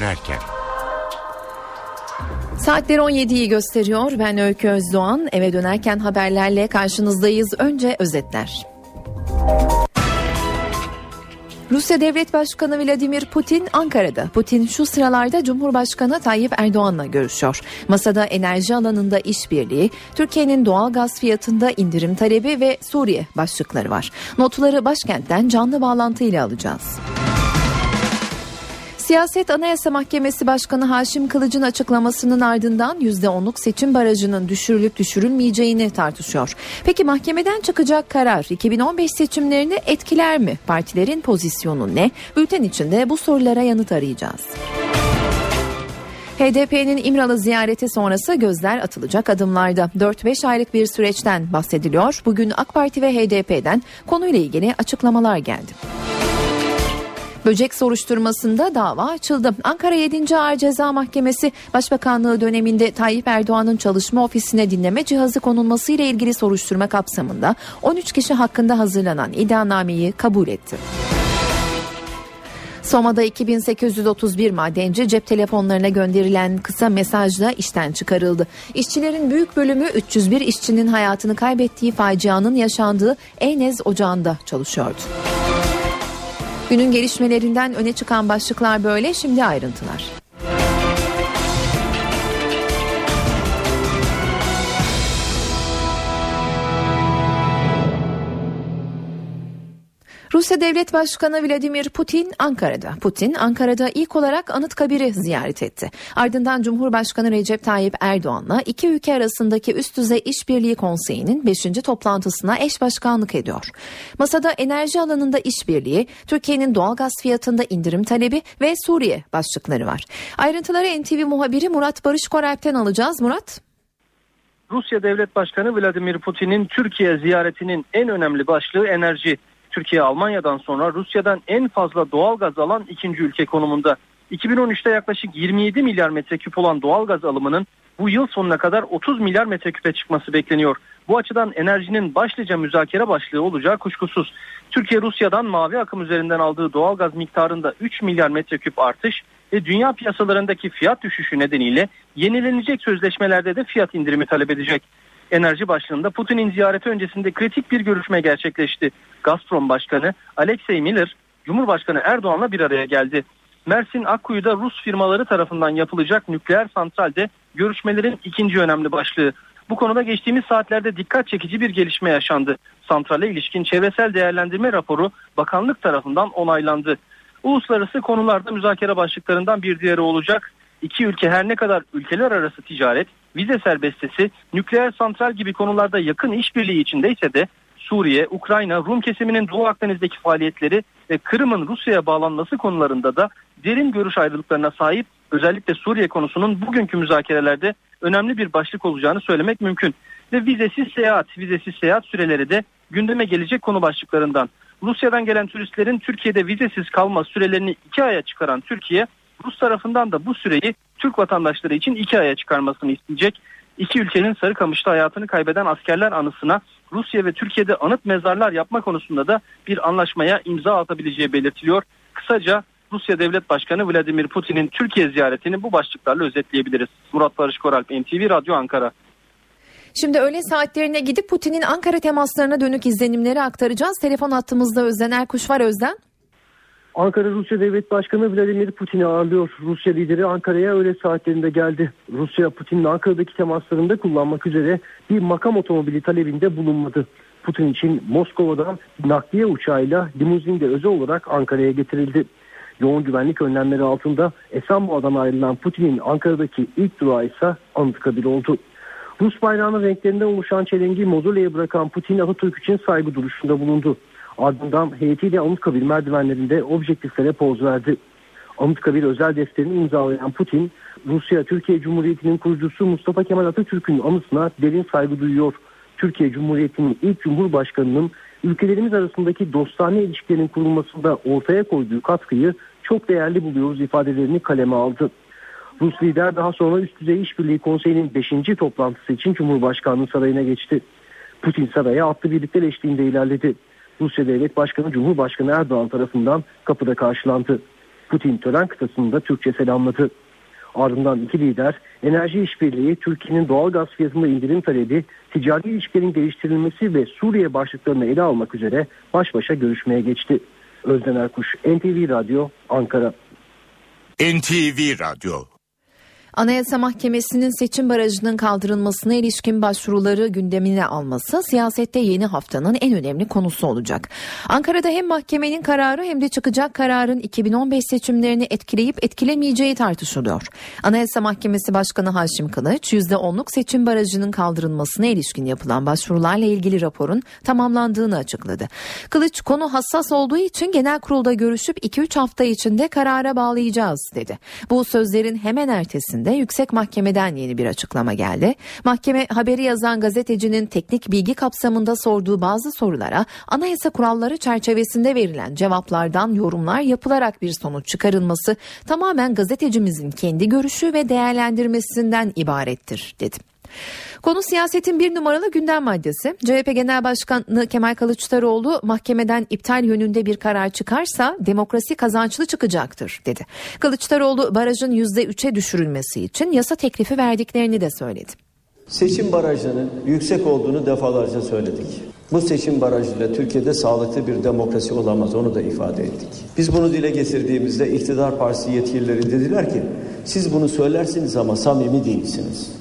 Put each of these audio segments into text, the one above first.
dönerken. Saatler 17'yi gösteriyor. Ben Öykü Özdoğan. Eve dönerken haberlerle karşınızdayız. Önce özetler. Rusya Devlet Başkanı Vladimir Putin Ankara'da. Putin şu sıralarda Cumhurbaşkanı Tayyip Erdoğan'la görüşüyor. Masada enerji alanında işbirliği, Türkiye'nin doğal gaz fiyatında indirim talebi ve Suriye başlıkları var. Notları başkentten canlı bağlantıyla alacağız. Siyaset Anayasa Mahkemesi Başkanı Haşim Kılıç'ın açıklamasının ardından %10'luk seçim barajının düşürülüp düşürülmeyeceğini tartışıyor. Peki mahkemeden çıkacak karar 2015 seçimlerini etkiler mi? Partilerin pozisyonu ne? Bülten içinde bu sorulara yanıt arayacağız. HDP'nin İmralı ziyareti sonrası gözler atılacak adımlarda 4-5 aylık bir süreçten bahsediliyor. Bugün AK Parti ve HDP'den konuyla ilgili açıklamalar geldi. Böcek soruşturmasında dava açıldı. Ankara 7. Ağır Ceza Mahkemesi Başbakanlığı döneminde Tayyip Erdoğan'ın çalışma ofisine dinleme cihazı konulması ile ilgili soruşturma kapsamında 13 kişi hakkında hazırlanan iddianameyi kabul etti. Soma'da 2831 madenci cep telefonlarına gönderilen kısa mesajla işten çıkarıldı. İşçilerin büyük bölümü 301 işçinin hayatını kaybettiği facianın yaşandığı Eynez Ocağı'nda çalışıyordu. Günün gelişmelerinden öne çıkan başlıklar böyle şimdi ayrıntılar. Rusya Devlet Başkanı Vladimir Putin Ankara'da. Putin Ankara'da ilk olarak Anıtkabir'i ziyaret etti. Ardından Cumhurbaşkanı Recep Tayyip Erdoğan'la iki ülke arasındaki üst düzey işbirliği konseyinin 5. toplantısına eş başkanlık ediyor. Masada enerji alanında işbirliği, Türkiye'nin doğal gaz fiyatında indirim talebi ve Suriye başlıkları var. Ayrıntıları NTV muhabiri Murat Barış Koralp'ten alacağız. Murat. Rusya Devlet Başkanı Vladimir Putin'in Türkiye ziyaretinin en önemli başlığı enerji. Türkiye Almanya'dan sonra Rusya'dan en fazla doğal gaz alan ikinci ülke konumunda. 2013'te yaklaşık 27 milyar metreküp olan doğal gaz alımının bu yıl sonuna kadar 30 milyar metreküpe çıkması bekleniyor. Bu açıdan enerjinin başlıca müzakere başlığı olacağı kuşkusuz. Türkiye Rusya'dan mavi akım üzerinden aldığı doğal gaz miktarında 3 milyar metreküp artış ve dünya piyasalarındaki fiyat düşüşü nedeniyle yenilenecek sözleşmelerde de fiyat indirimi talep edecek enerji başlığında Putin'in ziyareti öncesinde kritik bir görüşme gerçekleşti. Gazprom Başkanı Alexey Miller, Cumhurbaşkanı Erdoğan'la bir araya geldi. Mersin Akkuyu'da Rus firmaları tarafından yapılacak nükleer santralde görüşmelerin ikinci önemli başlığı. Bu konuda geçtiğimiz saatlerde dikkat çekici bir gelişme yaşandı. Santrale ilişkin çevresel değerlendirme raporu bakanlık tarafından onaylandı. Uluslararası konularda müzakere başlıklarından bir diğeri olacak. İki ülke her ne kadar ülkeler arası ticaret, vize serbestisi, nükleer santral gibi konularda yakın işbirliği içindeyse de Suriye, Ukrayna, Rum kesiminin Doğu Akdeniz'deki faaliyetleri ve Kırım'ın Rusya'ya bağlanması konularında da derin görüş ayrılıklarına sahip özellikle Suriye konusunun bugünkü müzakerelerde önemli bir başlık olacağını söylemek mümkün. Ve vizesiz seyahat, vizesiz seyahat süreleri de gündeme gelecek konu başlıklarından. Rusya'dan gelen turistlerin Türkiye'de vizesiz kalma sürelerini iki aya çıkaran Türkiye, Rus tarafından da bu süreyi Türk vatandaşları için iki aya çıkarmasını isteyecek. İki ülkenin Sarıkamış'ta hayatını kaybeden askerler anısına Rusya ve Türkiye'de anıt mezarlar yapma konusunda da bir anlaşmaya imza atabileceği belirtiliyor. Kısaca Rusya Devlet Başkanı Vladimir Putin'in Türkiye ziyaretini bu başlıklarla özetleyebiliriz. Murat Barış Koralp, NTV Radyo Ankara. Şimdi öğle saatlerine gidip Putin'in Ankara temaslarına dönük izlenimleri aktaracağız. Telefon hattımızda Özden Erkuş var Özden. Ankara Rusya Devlet Başkanı Vladimir Putin'i ağırlıyor. Rusya lideri Ankara'ya öğle saatlerinde geldi. Rusya Putin'in Ankara'daki temaslarında kullanmak üzere bir makam otomobili talebinde bulunmadı. Putin için Moskova'dan nakliye uçağıyla limuzinde özel olarak Ankara'ya getirildi. Yoğun güvenlik önlemleri altında Esenboğa'dan ayrılan Putin'in Ankara'daki ilk durağı ise Anıtkabir oldu. Rus bayrağının renklerinden oluşan çelengi mozulyaya bırakan Putin Atatürk için saygı duruşunda bulundu. Ardından heyetiyle Anıtkabir merdivenlerinde objektiflere poz verdi. Anıtkabir özel defterini imzalayan Putin, Rusya Türkiye Cumhuriyeti'nin kurucusu Mustafa Kemal Atatürk'ün anısına derin saygı duyuyor. Türkiye Cumhuriyeti'nin ilk cumhurbaşkanının ülkelerimiz arasındaki dostane ilişkilerin kurulmasında ortaya koyduğu katkıyı çok değerli buluyoruz ifadelerini kaleme aldı. Rus lider daha sonra Üst Düzey İşbirliği Konseyi'nin 5. toplantısı için Cumhurbaşkanlığı sarayına geçti. Putin saraya atlı birlikler eşliğinde ilerledi. Rusya Devlet Başkanı Cumhurbaşkanı Erdoğan tarafından kapıda karşılandı. Putin tören kıtasında Türkçe selamladı. Ardından iki lider enerji işbirliği, Türkiye'nin doğal gaz fiyatında indirim talebi, ticari ilişkilerin geliştirilmesi ve Suriye başlıklarını ele almak üzere baş başa görüşmeye geçti. Özden Erkuş, NTV Radyo, Ankara. NTV Radyo Anayasa Mahkemesi'nin seçim barajının kaldırılmasına ilişkin başvuruları gündemine alması siyasette yeni haftanın en önemli konusu olacak. Ankara'da hem mahkemenin kararı hem de çıkacak kararın 2015 seçimlerini etkileyip etkilemeyeceği tartışılıyor. Anayasa Mahkemesi Başkanı Haşim Kılıç %10'luk seçim barajının kaldırılmasına ilişkin yapılan başvurularla ilgili raporun tamamlandığını açıkladı. Kılıç konu hassas olduğu için genel kurulda görüşüp 2-3 hafta içinde karara bağlayacağız dedi. Bu sözlerin hemen ertesinde öncesinde yüksek mahkemeden yeni bir açıklama geldi. Mahkeme haberi yazan gazetecinin teknik bilgi kapsamında sorduğu bazı sorulara anayasa kuralları çerçevesinde verilen cevaplardan yorumlar yapılarak bir sonuç çıkarılması tamamen gazetecimizin kendi görüşü ve değerlendirmesinden ibarettir dedi. Konu siyasetin bir numaralı gündem maddesi. CHP Genel Başkanı Kemal Kılıçdaroğlu mahkemeden iptal yönünde bir karar çıkarsa demokrasi kazançlı çıkacaktır dedi. Kılıçdaroğlu barajın %3'e düşürülmesi için yasa teklifi verdiklerini de söyledi. Seçim barajının yüksek olduğunu defalarca söyledik. Bu seçim barajıyla Türkiye'de sağlıklı bir demokrasi olamaz onu da ifade ettik. Biz bunu dile getirdiğimizde iktidar partisi yetkilileri dediler ki siz bunu söylersiniz ama samimi değilsiniz.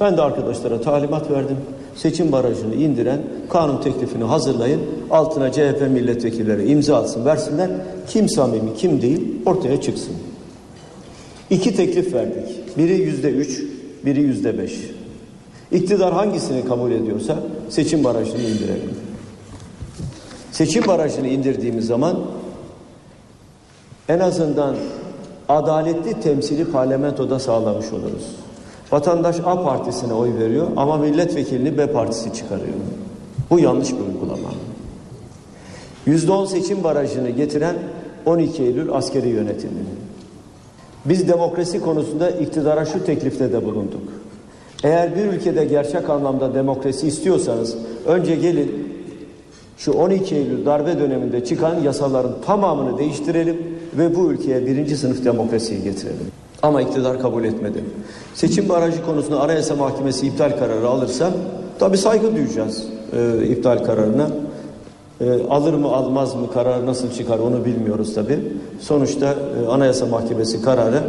Ben de arkadaşlara talimat verdim. Seçim barajını indiren kanun teklifini hazırlayın. Altına CHP milletvekilleri imza atsın versinler. Kim samimi kim değil ortaya çıksın. İki teklif verdik. Biri yüzde üç, biri yüzde beş. İktidar hangisini kabul ediyorsa seçim barajını indirelim. Seçim barajını indirdiğimiz zaman en azından adaletli temsili parlamentoda sağlamış oluruz. Vatandaş A partisine oy veriyor ama milletvekilini B partisi çıkarıyor. Bu yanlış bir uygulama. Yüzde on seçim barajını getiren 12 Eylül askeri yönetimi. Biz demokrasi konusunda iktidara şu teklifte de bulunduk. Eğer bir ülkede gerçek anlamda demokrasi istiyorsanız önce gelin şu 12 Eylül darbe döneminde çıkan yasaların tamamını değiştirelim ve bu ülkeye birinci sınıf demokrasiyi getirelim. Ama iktidar kabul etmedi. Seçim barajı konusunda Anayasa Mahkemesi iptal kararı alırsa tabi saygı duyacağız e, iptal kararına. E, alır mı almaz mı karar nasıl çıkar onu bilmiyoruz tabi. Sonuçta e, Anayasa Mahkemesi kararı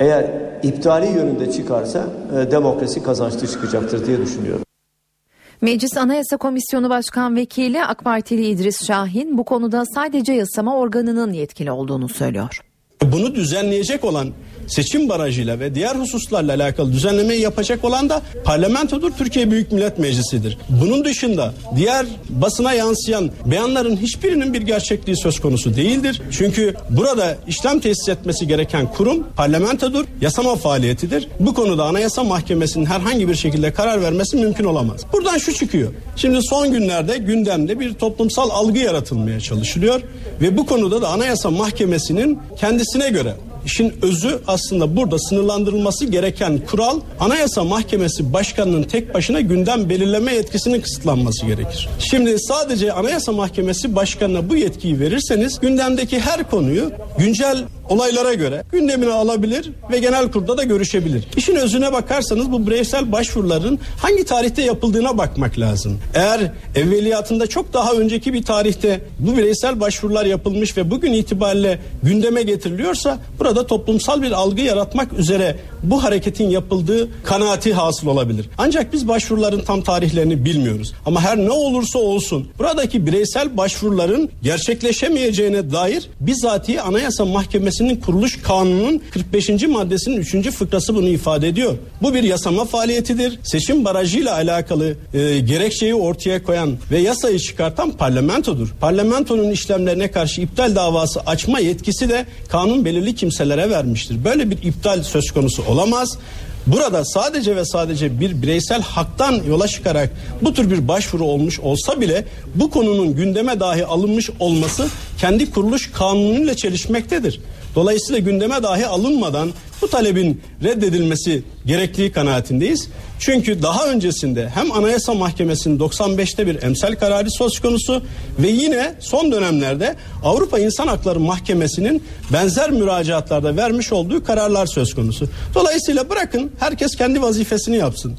eğer iptali yönünde çıkarsa e, demokrasi kazançlı çıkacaktır diye düşünüyorum. Meclis Anayasa Komisyonu Başkan Vekili AK Partili İdris Şahin bu konuda sadece yasama organının yetkili olduğunu söylüyor. Bunu düzenleyecek olan seçim barajıyla ve diğer hususlarla alakalı düzenlemeyi yapacak olan da parlamentodur, Türkiye Büyük Millet Meclisi'dir. Bunun dışında diğer basına yansıyan beyanların hiçbirinin bir gerçekliği söz konusu değildir. Çünkü burada işlem tesis etmesi gereken kurum parlamentodur, yasama faaliyetidir. Bu konuda Anayasa Mahkemesi'nin herhangi bir şekilde karar vermesi mümkün olamaz. Buradan şu çıkıyor. Şimdi son günlerde gündemde bir toplumsal algı yaratılmaya çalışılıyor ve bu konuda da Anayasa Mahkemesi'nin kendisine göre İşin özü aslında burada sınırlandırılması gereken kural Anayasa Mahkemesi Başkanı'nın tek başına gündem belirleme yetkisinin kısıtlanması gerekir. Şimdi sadece Anayasa Mahkemesi Başkanı'na bu yetkiyi verirseniz gündemdeki her konuyu güncel olaylara göre gündemine alabilir ve genel kurulda da görüşebilir. İşin özüne bakarsanız bu bireysel başvuruların hangi tarihte yapıldığına bakmak lazım. Eğer evveliyatında çok daha önceki bir tarihte bu bireysel başvurular yapılmış ve bugün itibariyle gündeme getiriliyorsa burada toplumsal bir algı yaratmak üzere bu hareketin yapıldığı kanaati hasıl olabilir. Ancak biz başvuruların tam tarihlerini bilmiyoruz. Ama her ne olursa olsun buradaki bireysel başvuruların gerçekleşemeyeceğine dair bizatihi Anayasa Mahkemesi'nin kuruluş kanunun 45. maddesinin 3. fıkrası bunu ifade ediyor. Bu bir yasama faaliyetidir. Seçim barajıyla alakalı e, gerekçeyi ortaya koyan ve yasayı çıkartan parlamentodur. Parlamentonun işlemlerine karşı iptal davası açma yetkisi de kanun belirli kimselere vermiştir. Böyle bir iptal söz konusu olamaz. Burada sadece ve sadece bir bireysel haktan yola çıkarak bu tür bir başvuru olmuş olsa bile bu konunun gündeme dahi alınmış olması kendi kuruluş kanunuyla çelişmektedir. Dolayısıyla gündeme dahi alınmadan bu talebin reddedilmesi gerektiği kanaatindeyiz. Çünkü daha öncesinde hem Anayasa Mahkemesi'nin 95'te bir emsal kararı söz konusu ve yine son dönemlerde Avrupa İnsan Hakları Mahkemesi'nin benzer müracaatlarda vermiş olduğu kararlar söz konusu. Dolayısıyla bırakın herkes kendi vazifesini yapsın.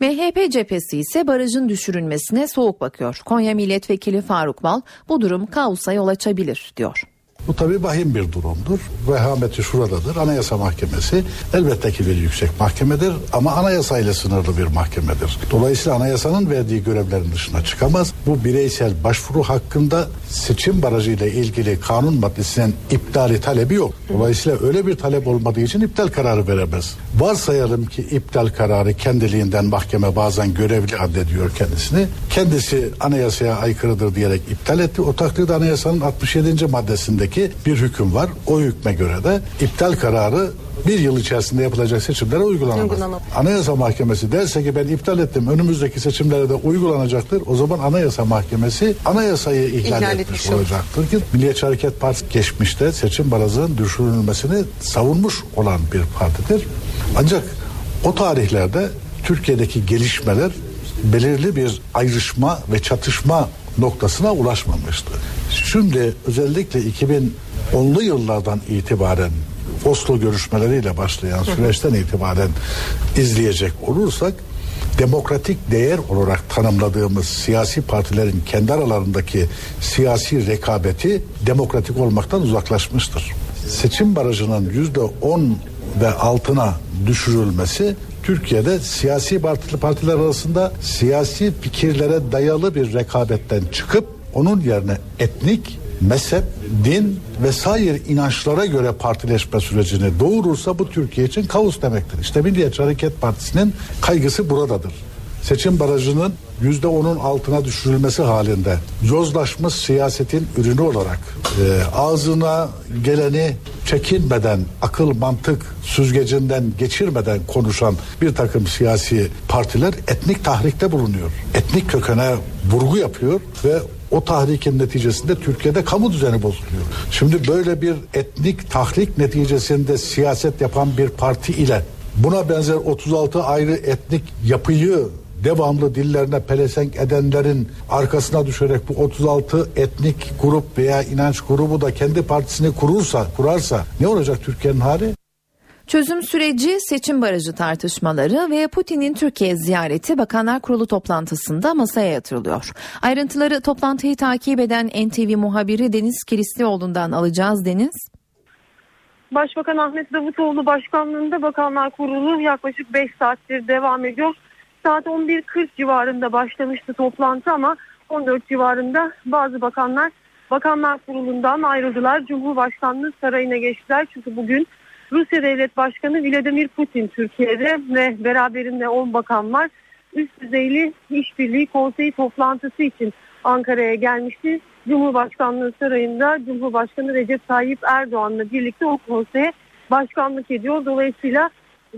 MHP cephesi ise barajın düşürülmesine soğuk bakıyor. Konya Milletvekili Faruk Bal bu durum kaosa yol açabilir diyor. Bu tabii vahim bir durumdur. Vehameti şuradadır. Anayasa Mahkemesi elbette ki bir yüksek mahkemedir ama anayasayla sınırlı bir mahkemedir. Dolayısıyla anayasanın verdiği görevlerin dışına çıkamaz. Bu bireysel başvuru hakkında seçim barajı ile ilgili kanun maddesinin iptali talebi yok. Dolayısıyla öyle bir talep olmadığı için iptal kararı veremez. Varsayalım ki iptal kararı kendiliğinden mahkeme bazen görevli addediyor kendisini. Kendisi anayasaya aykırıdır diyerek iptal etti. O takdirde anayasanın 67. maddesindeki bir hüküm var. O hükme göre de iptal kararı bir yıl içerisinde yapılacak seçimlere uygulanamaz. Uygulanamaz. Anayasa Mahkemesi derse ki ben iptal ettim önümüzdeki seçimlere de uygulanacaktır. O zaman Anayasa Mahkemesi anayasayı ihlal, İhlal etmiş etmiş olacaktır ki Milliyetçi Hareket Partisi geçmişte seçim barajının düşürülmesini savunmuş olan bir partidir. Ancak o tarihlerde Türkiye'deki gelişmeler belirli bir ayrışma ve çatışma noktasına ulaşmamıştı. Şimdi özellikle 2010'lu yıllardan itibaren Oslo görüşmeleriyle başlayan süreçten itibaren izleyecek olursak demokratik değer olarak tanımladığımız siyasi partilerin kendi aralarındaki siyasi rekabeti demokratik olmaktan uzaklaşmıştır. Seçim barajının yüzde on ve altına düşürülmesi Türkiye'de siyasi partiler arasında siyasi fikirlere dayalı bir rekabetten çıkıp onun yerine etnik, mezhep, din ve sair inançlara göre partileşme sürecini doğurursa bu Türkiye için kaos demektir. İşte Milliyetçi Hareket Partisi'nin kaygısı buradadır. Seçim barajının yüzde onun altına düşürülmesi halinde yozlaşmış siyasetin ürünü olarak e, ağzına geleni çekinmeden akıl mantık süzgecinden geçirmeden konuşan bir takım siyasi partiler etnik tahrikte bulunuyor. Etnik kökene vurgu yapıyor ve o tahrikin neticesinde Türkiye'de kamu düzeni bozuluyor. Şimdi böyle bir etnik tahrik neticesinde siyaset yapan bir parti ile buna benzer 36 ayrı etnik yapıyı devamlı dillerine pelesenk edenlerin arkasına düşerek bu 36 etnik grup veya inanç grubu da kendi partisini kurursa, kurarsa ne olacak Türkiye'nin hali? Çözüm süreci, seçim barajı tartışmaları ve Putin'in Türkiye ziyareti Bakanlar Kurulu toplantısında masaya yatırılıyor. Ayrıntıları toplantıyı takip eden NTV muhabiri Deniz Kilislioğlu'ndan alacağız Deniz. Başbakan Ahmet Davutoğlu başkanlığında Bakanlar Kurulu yaklaşık 5 saattir devam ediyor. Saat 11.40 civarında başlamıştı toplantı ama 14 civarında bazı bakanlar Bakanlar Kurulu'ndan ayrıldılar. Cumhurbaşkanlığı sarayına geçtiler. Çünkü bugün Rusya Devlet Başkanı Vladimir Putin Türkiye'de ve beraberinde 10 bakan var. Üst düzeyli işbirliği konseyi toplantısı için Ankara'ya gelmişti. Cumhurbaşkanlığı sarayında Cumhurbaşkanı Recep Tayyip Erdoğan'la birlikte o konseye başkanlık ediyor. Dolayısıyla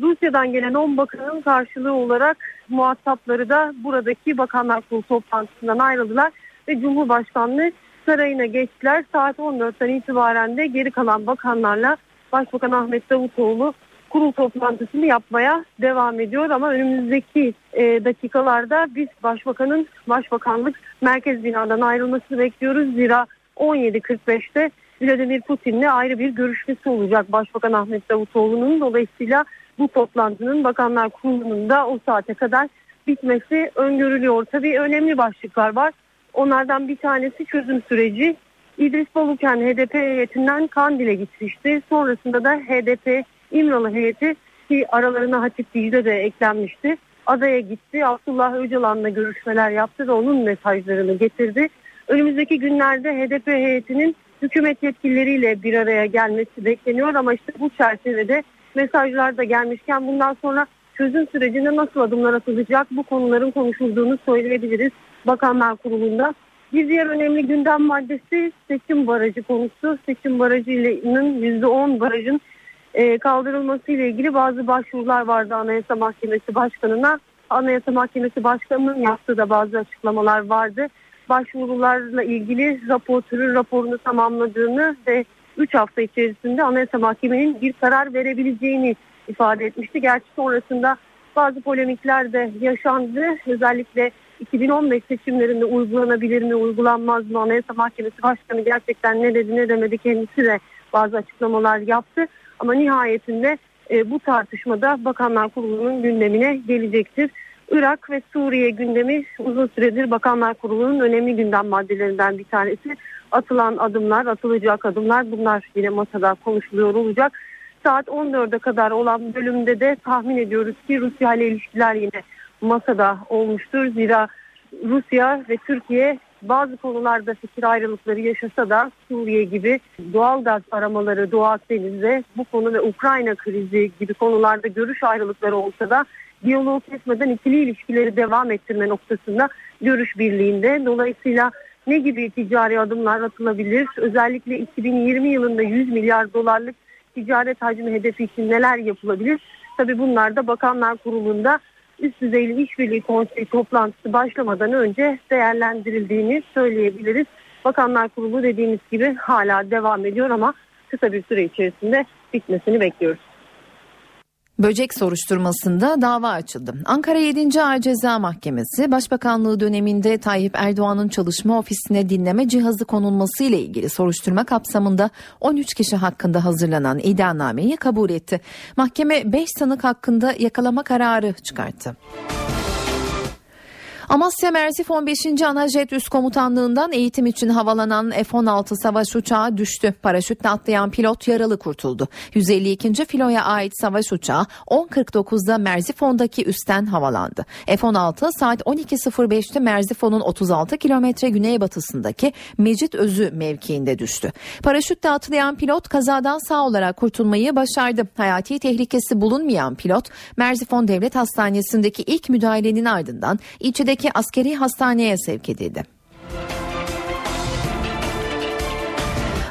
Rusya'dan gelen 10 bakanın karşılığı olarak muhatapları da buradaki Bakanlar Kurulu toplantısından ayrıldılar ve Cumhurbaşkanlığı sarayına geçtiler. Saat 14'ten itibaren de geri kalan bakanlarla Başbakan Ahmet Davutoğlu kurul toplantısını yapmaya devam ediyor ama önümüzdeki e, dakikalarda biz başbakanın başbakanlık merkez binadan ayrılmasını bekliyoruz. Zira 17.45'te Vladimir Putin'le ayrı bir görüşmesi olacak Başbakan Ahmet Davutoğlu'nun. Dolayısıyla bu toplantının Bakanlar Kurulu'nun da o saate kadar bitmesi öngörülüyor. Tabii önemli başlıklar var. Onlardan bir tanesi çözüm süreci. İdris Baluken HDP heyetinden Kandil'e gitmişti. Sonrasında da HDP İmralı heyeti ki aralarına Hatip Dicle de eklenmişti. Adaya gitti. Abdullah Öcalan'la görüşmeler yaptı ve onun mesajlarını getirdi. Önümüzdeki günlerde HDP heyetinin hükümet yetkilileriyle bir araya gelmesi bekleniyor ama işte bu çerçevede mesajlar da gelmişken bundan sonra çözüm sürecinde nasıl adımlar atılacak bu konuların konuşulduğunu söyleyebiliriz Bakanlar Kurulu'nda. Bir diğer önemli gündem maddesi seçim barajı konusu. Seçim barajının %10 barajın e, kaldırılması ile ilgili bazı başvurular vardı Anayasa Mahkemesi Başkanı'na. Anayasa Mahkemesi Başkanı'nın yaptığı da bazı açıklamalar vardı. Başvurularla ilgili raportörün raporunu tamamladığını ve 3 hafta içerisinde Anayasa Mahkemenin bir karar verebileceğini ifade etmişti. Gerçi sonrasında bazı polemikler de yaşandı. Özellikle 2015 seçimlerinde uygulanabilir mi, uygulanmaz mı? Anayasa Mahkemesi Başkanı gerçekten ne dedi ne demedi kendisi de bazı açıklamalar yaptı. Ama nihayetinde e, bu tartışmada Bakanlar Kurulu'nun gündemine gelecektir. Irak ve Suriye gündemi uzun süredir Bakanlar Kurulu'nun önemli gündem maddelerinden bir tanesi. Atılan adımlar, atılacak adımlar bunlar yine masada konuşuluyor olacak. Saat 14'e kadar olan bölümde de tahmin ediyoruz ki Rusya ile ilişkiler yine masada olmuştur. Zira Rusya ve Türkiye bazı konularda fikir ayrılıkları yaşasa da Suriye gibi doğal gaz aramaları Doğu Akdeniz'de bu konu ve Ukrayna krizi gibi konularda görüş ayrılıkları olsa da diyaloğu kesmeden ikili ilişkileri devam ettirme noktasında görüş birliğinde. Dolayısıyla ne gibi ticari adımlar atılabilir? Özellikle 2020 yılında 100 milyar dolarlık ticaret hacmi hedefi için neler yapılabilir? Tabi bunlar da Bakanlar Kurulu'nda üst düzeyli işbirliği konseyi toplantısı başlamadan önce değerlendirildiğini söyleyebiliriz. Bakanlar Kurulu dediğimiz gibi hala devam ediyor ama kısa bir süre içerisinde bitmesini bekliyoruz. Böcek soruşturmasında dava açıldı. Ankara 7. Ağır Ceza Mahkemesi Başbakanlığı döneminde Tayyip Erdoğan'ın çalışma ofisine dinleme cihazı konulması ile ilgili soruşturma kapsamında 13 kişi hakkında hazırlanan iddianameyi kabul etti. Mahkeme 5 sanık hakkında yakalama kararı çıkarttı. Amasya Mersif 15. Anajet Üst Komutanlığından eğitim için havalanan F-16 savaş uçağı düştü. Paraşütle atlayan pilot yaralı kurtuldu. 152. filoya ait savaş uçağı 10.49'da Merzifon'daki üstten havalandı. F-16 saat 12.05'te Merzifon'un 36 kilometre güneybatısındaki Mecit Özü mevkiinde düştü. Paraşütle atlayan pilot kazadan sağ olarak kurtulmayı başardı. Hayati tehlikesi bulunmayan pilot Merzifon Devlet Hastanesi'ndeki ilk müdahalenin ardından ilçedeki Şirince'deki askeri hastaneye sevk edildi.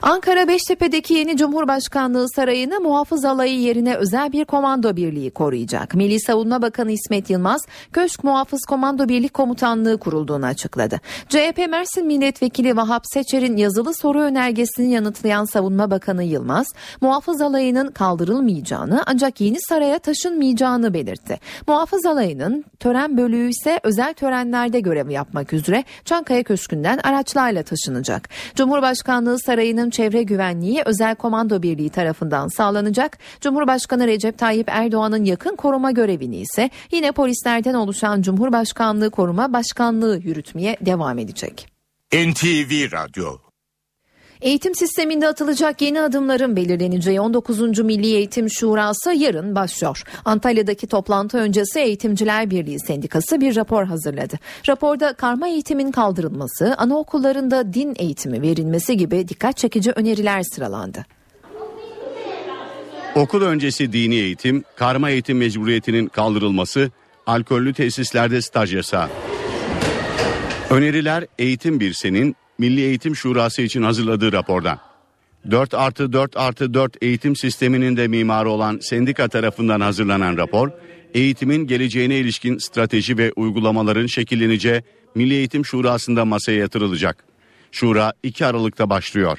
Ankara Beştepe'deki yeni Cumhurbaşkanlığı sarayını muhafız alayı yerine özel bir komando birliği koruyacak. Milli Savunma Bakanı İsmet Yılmaz, Köşk Muhafız Komando Birlik Komutanlığı kurulduğunu açıkladı. CHP Mersin Milletvekili Vahap Seçer'in yazılı soru önergesini yanıtlayan Savunma Bakanı Yılmaz, muhafız alayının kaldırılmayacağını ancak yeni saraya taşınmayacağını belirtti. Muhafız alayının tören bölüğü ise özel törenlerde görev yapmak üzere Çankaya Köşkü'nden araçlarla taşınacak. Cumhurbaşkanlığı sarayının çevre güvenliği özel komando birliği tarafından sağlanacak. Cumhurbaşkanı Recep Tayyip Erdoğan'ın yakın koruma görevini ise yine polislerden oluşan Cumhurbaşkanlığı Koruma Başkanlığı yürütmeye devam edecek. NTV Radyo Eğitim sisteminde atılacak yeni adımların belirleneceği 19. Milli Eğitim Şurası yarın başlıyor. Antalya'daki toplantı öncesi Eğitimciler Birliği Sendikası bir rapor hazırladı. Raporda karma eğitimin kaldırılması, anaokullarında din eğitimi verilmesi gibi dikkat çekici öneriler sıralandı. Okul öncesi dini eğitim, karma eğitim mecburiyetinin kaldırılması, alkollü tesislerde staj yasağı. Öneriler Eğitim Birsen'in Milli Eğitim Şurası için hazırladığı rapordan. 4 artı 4 artı 4 eğitim sisteminin de mimarı olan sendika tarafından hazırlanan rapor, eğitimin geleceğine ilişkin strateji ve uygulamaların şekilleneceği Milli Eğitim Şurası'nda masaya yatırılacak. Şura 2 Aralık'ta başlıyor.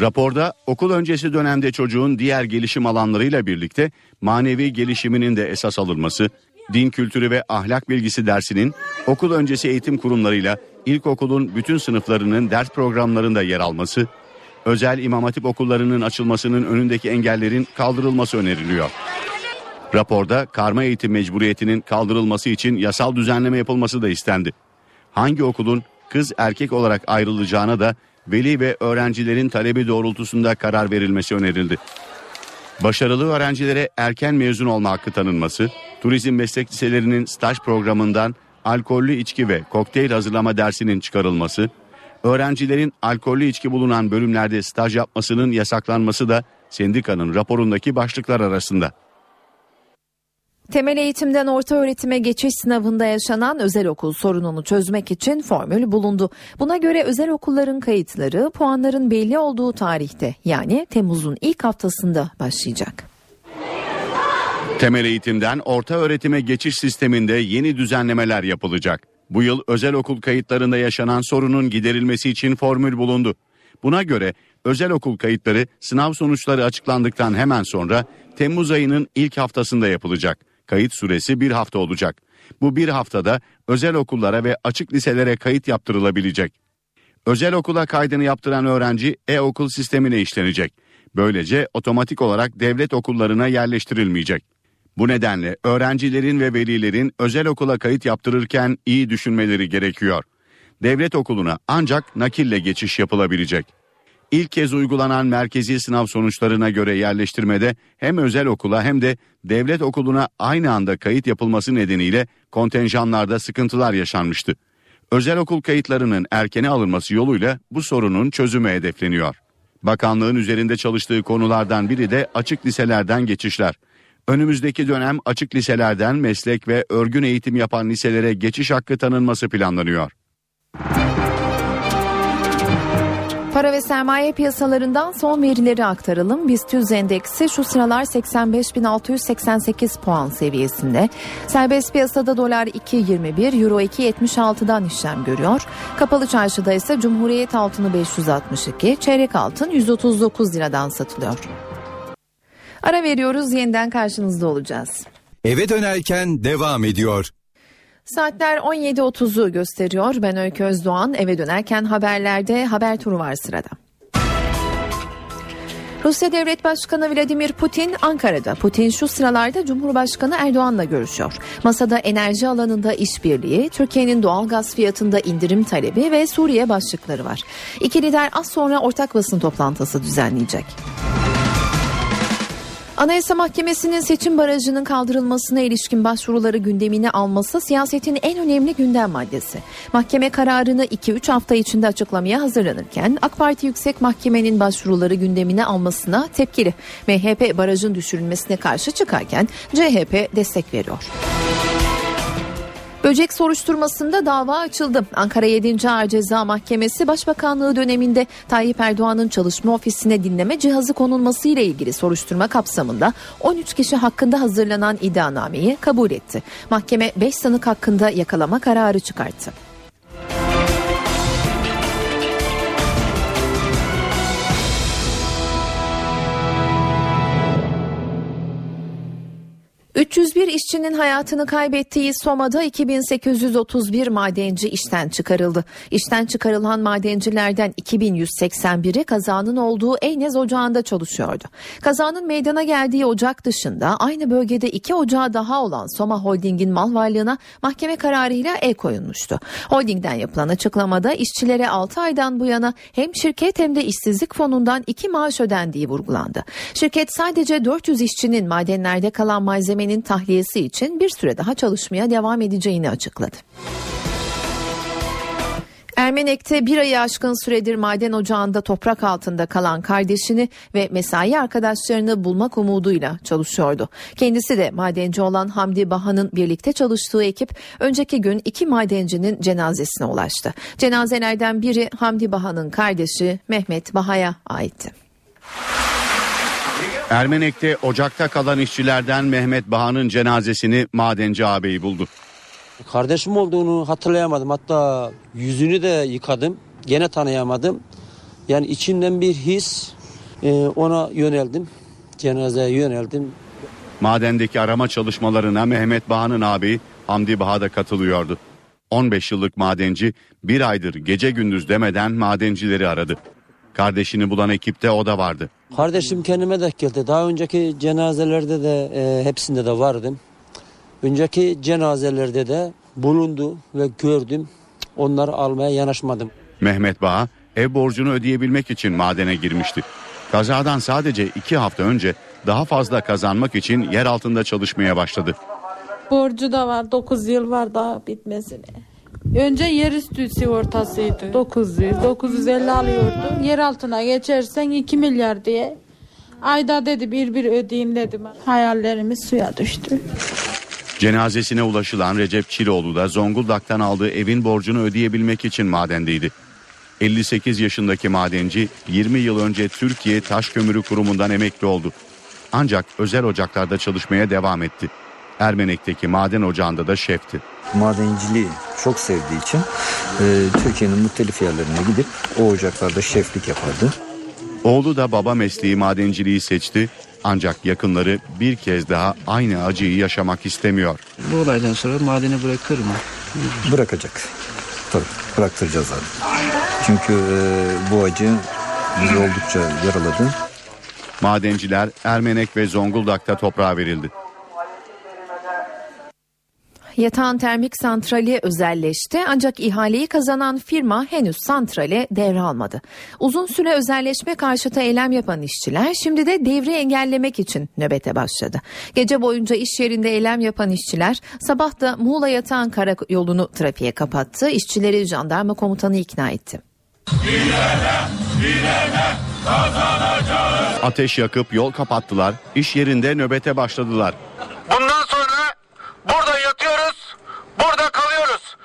Raporda okul öncesi dönemde çocuğun diğer gelişim alanlarıyla birlikte manevi gelişiminin de esas alınması, din kültürü ve ahlak bilgisi dersinin okul öncesi eğitim kurumlarıyla ilkokulun bütün sınıflarının ders programlarında yer alması, özel imam hatip okullarının açılmasının önündeki engellerin kaldırılması öneriliyor. Raporda karma eğitim mecburiyetinin kaldırılması için yasal düzenleme yapılması da istendi. Hangi okulun kız erkek olarak ayrılacağına da veli ve öğrencilerin talebi doğrultusunda karar verilmesi önerildi. Başarılı öğrencilere erken mezun olma hakkı tanınması, turizm meslek liselerinin staj programından alkollü içki ve kokteyl hazırlama dersinin çıkarılması, öğrencilerin alkollü içki bulunan bölümlerde staj yapmasının yasaklanması da sendikanın raporundaki başlıklar arasında. Temel eğitimden orta öğretime geçiş sınavında yaşanan özel okul sorununu çözmek için formül bulundu. Buna göre özel okulların kayıtları puanların belli olduğu tarihte yani Temmuz'un ilk haftasında başlayacak. Temel eğitimden orta öğretime geçiş sisteminde yeni düzenlemeler yapılacak. Bu yıl özel okul kayıtlarında yaşanan sorunun giderilmesi için formül bulundu. Buna göre özel okul kayıtları sınav sonuçları açıklandıktan hemen sonra Temmuz ayının ilk haftasında yapılacak. Kayıt süresi bir hafta olacak. Bu bir haftada özel okullara ve açık liselere kayıt yaptırılabilecek. Özel okula kaydını yaptıran öğrenci e-okul sistemine işlenecek. Böylece otomatik olarak devlet okullarına yerleştirilmeyecek. Bu nedenle öğrencilerin ve velilerin özel okula kayıt yaptırırken iyi düşünmeleri gerekiyor. Devlet okuluna ancak nakille geçiş yapılabilecek. İlk kez uygulanan merkezi sınav sonuçlarına göre yerleştirmede hem özel okula hem de devlet okuluna aynı anda kayıt yapılması nedeniyle kontenjanlarda sıkıntılar yaşanmıştı. Özel okul kayıtlarının erkene alınması yoluyla bu sorunun çözümü hedefleniyor. Bakanlığın üzerinde çalıştığı konulardan biri de açık liselerden geçişler. Önümüzdeki dönem açık liselerden meslek ve örgün eğitim yapan liselere geçiş hakkı tanınması planlanıyor. Para ve sermaye piyasalarından son verileri aktaralım. BIST endeksi şu sıralar 85.688 puan seviyesinde. Serbest piyasada dolar 2.21, euro 2.76'dan işlem görüyor. Kapalı çarşıda ise Cumhuriyet altını 562, çeyrek altın 139 liradan satılıyor. Ara veriyoruz yeniden karşınızda olacağız. Eve dönerken devam ediyor. Saatler 17.30'u gösteriyor. Ben Öykü Özdoğan eve dönerken haberlerde haber turu var sırada. Rusya Devlet Başkanı Vladimir Putin Ankara'da. Putin şu sıralarda Cumhurbaşkanı Erdoğan'la görüşüyor. Masada enerji alanında işbirliği, Türkiye'nin doğal gaz fiyatında indirim talebi ve Suriye başlıkları var. İki lider az sonra ortak basın toplantısı düzenleyecek. Anayasa Mahkemesi'nin seçim barajının kaldırılmasına ilişkin başvuruları gündemine alması siyasetin en önemli gündem maddesi. Mahkeme kararını 2-3 hafta içinde açıklamaya hazırlanırken AK Parti Yüksek Mahkemenin başvuruları gündemine almasına tepkili. MHP barajın düşürülmesine karşı çıkarken CHP destek veriyor. Böcek soruşturmasında dava açıldı. Ankara 7. Ağır Ceza Mahkemesi Başbakanlığı döneminde Tayyip Erdoğan'ın çalışma ofisine dinleme cihazı konulması ile ilgili soruşturma kapsamında 13 kişi hakkında hazırlanan iddianameyi kabul etti. Mahkeme 5 sanık hakkında yakalama kararı çıkarttı. 301 işçinin hayatını kaybettiği Soma'da 2831 madenci işten çıkarıldı. İşten çıkarılan madencilerden 2181'i kazanın olduğu Eynez Ocağı'nda çalışıyordu. Kazanın meydana geldiği ocak dışında aynı bölgede iki ocağı daha olan Soma Holding'in mal varlığına mahkeme kararıyla el koyulmuştu. Holding'den yapılan açıklamada işçilere 6 aydan bu yana hem şirket hem de işsizlik fonundan iki maaş ödendiği vurgulandı. Şirket sadece 400 işçinin madenlerde kalan malzemenin malzemenin tahliyesi için bir süre daha çalışmaya devam edeceğini açıkladı. Ermenek'te bir ayı aşkın süredir maden ocağında toprak altında kalan kardeşini ve mesai arkadaşlarını bulmak umuduyla çalışıyordu. Kendisi de madenci olan Hamdi Baha'nın birlikte çalıştığı ekip önceki gün iki madencinin cenazesine ulaştı. Cenazelerden biri Hamdi Baha'nın kardeşi Mehmet Baha'ya aitti. Ermenek'te ocakta kalan işçilerden Mehmet Baha'nın cenazesini madenci ağabeyi buldu. Kardeşim olduğunu hatırlayamadım. Hatta yüzünü de yıkadım. Gene tanıyamadım. Yani içimden bir his e, ona yöneldim. Cenazeye yöneldim. Madendeki arama çalışmalarına Mehmet Baha'nın ağabeyi Hamdi Baha da katılıyordu. 15 yıllık madenci bir aydır gece gündüz demeden madencileri aradı. Kardeşini bulan ekipte o da vardı. Kardeşim kendime de geldi. Daha önceki cenazelerde de e, hepsinde de vardım. Önceki cenazelerde de bulundu ve gördüm. Onları almaya yanaşmadım. Mehmet Bağ ev borcunu ödeyebilmek için madene girmişti. Kazadan sadece iki hafta önce daha fazla kazanmak için yer altında çalışmaya başladı. Borcu da var 9 yıl var daha bitmesine. Önce yerüstü sigortasıydı. 900, 950 alıyordu. Yer altına geçersen 2 milyar diye. Ayda dedi bir bir ödeyeyim dedim. Hayallerimiz suya düştü. Cenazesine ulaşılan Recep Çiloğlu da Zonguldak'tan aldığı evin borcunu ödeyebilmek için madendeydi. 58 yaşındaki madenci 20 yıl önce Türkiye Taş Kömürü Kurumu'ndan emekli oldu. Ancak özel ocaklarda çalışmaya devam etti. Ermenek'teki maden ocağında da şefti. Madenciliği çok sevdiği için e, Türkiye'nin muhtelif yerlerine gidip o ocaklarda şeflik yapardı. Oğlu da baba mesleği madenciliği seçti ancak yakınları bir kez daha aynı acıyı yaşamak istemiyor. Bu olaydan sonra madeni bırakır mı? Bırakacak. Tabii bıraktıracağız abi. Çünkü e, bu acı bizi oldukça yaraladı. Madenciler Ermenek ve Zonguldak'ta toprağa verildi. Yatağan Termik Santrali özelleşti ancak ihaleyi kazanan firma henüz santrale devralmadı. Uzun süre özelleşme karşıtı eylem yapan işçiler şimdi de devri engellemek için nöbete başladı. Gece boyunca iş yerinde eylem yapan işçiler sabah da Muğla Yatağan Karayolu'nu trafiğe kapattı. İşçileri jandarma komutanı ikna etti. Ateş yakıp yol kapattılar, iş yerinde nöbete başladılar. Bundan sonra burada yatıyoruz, burada kalıyoruz.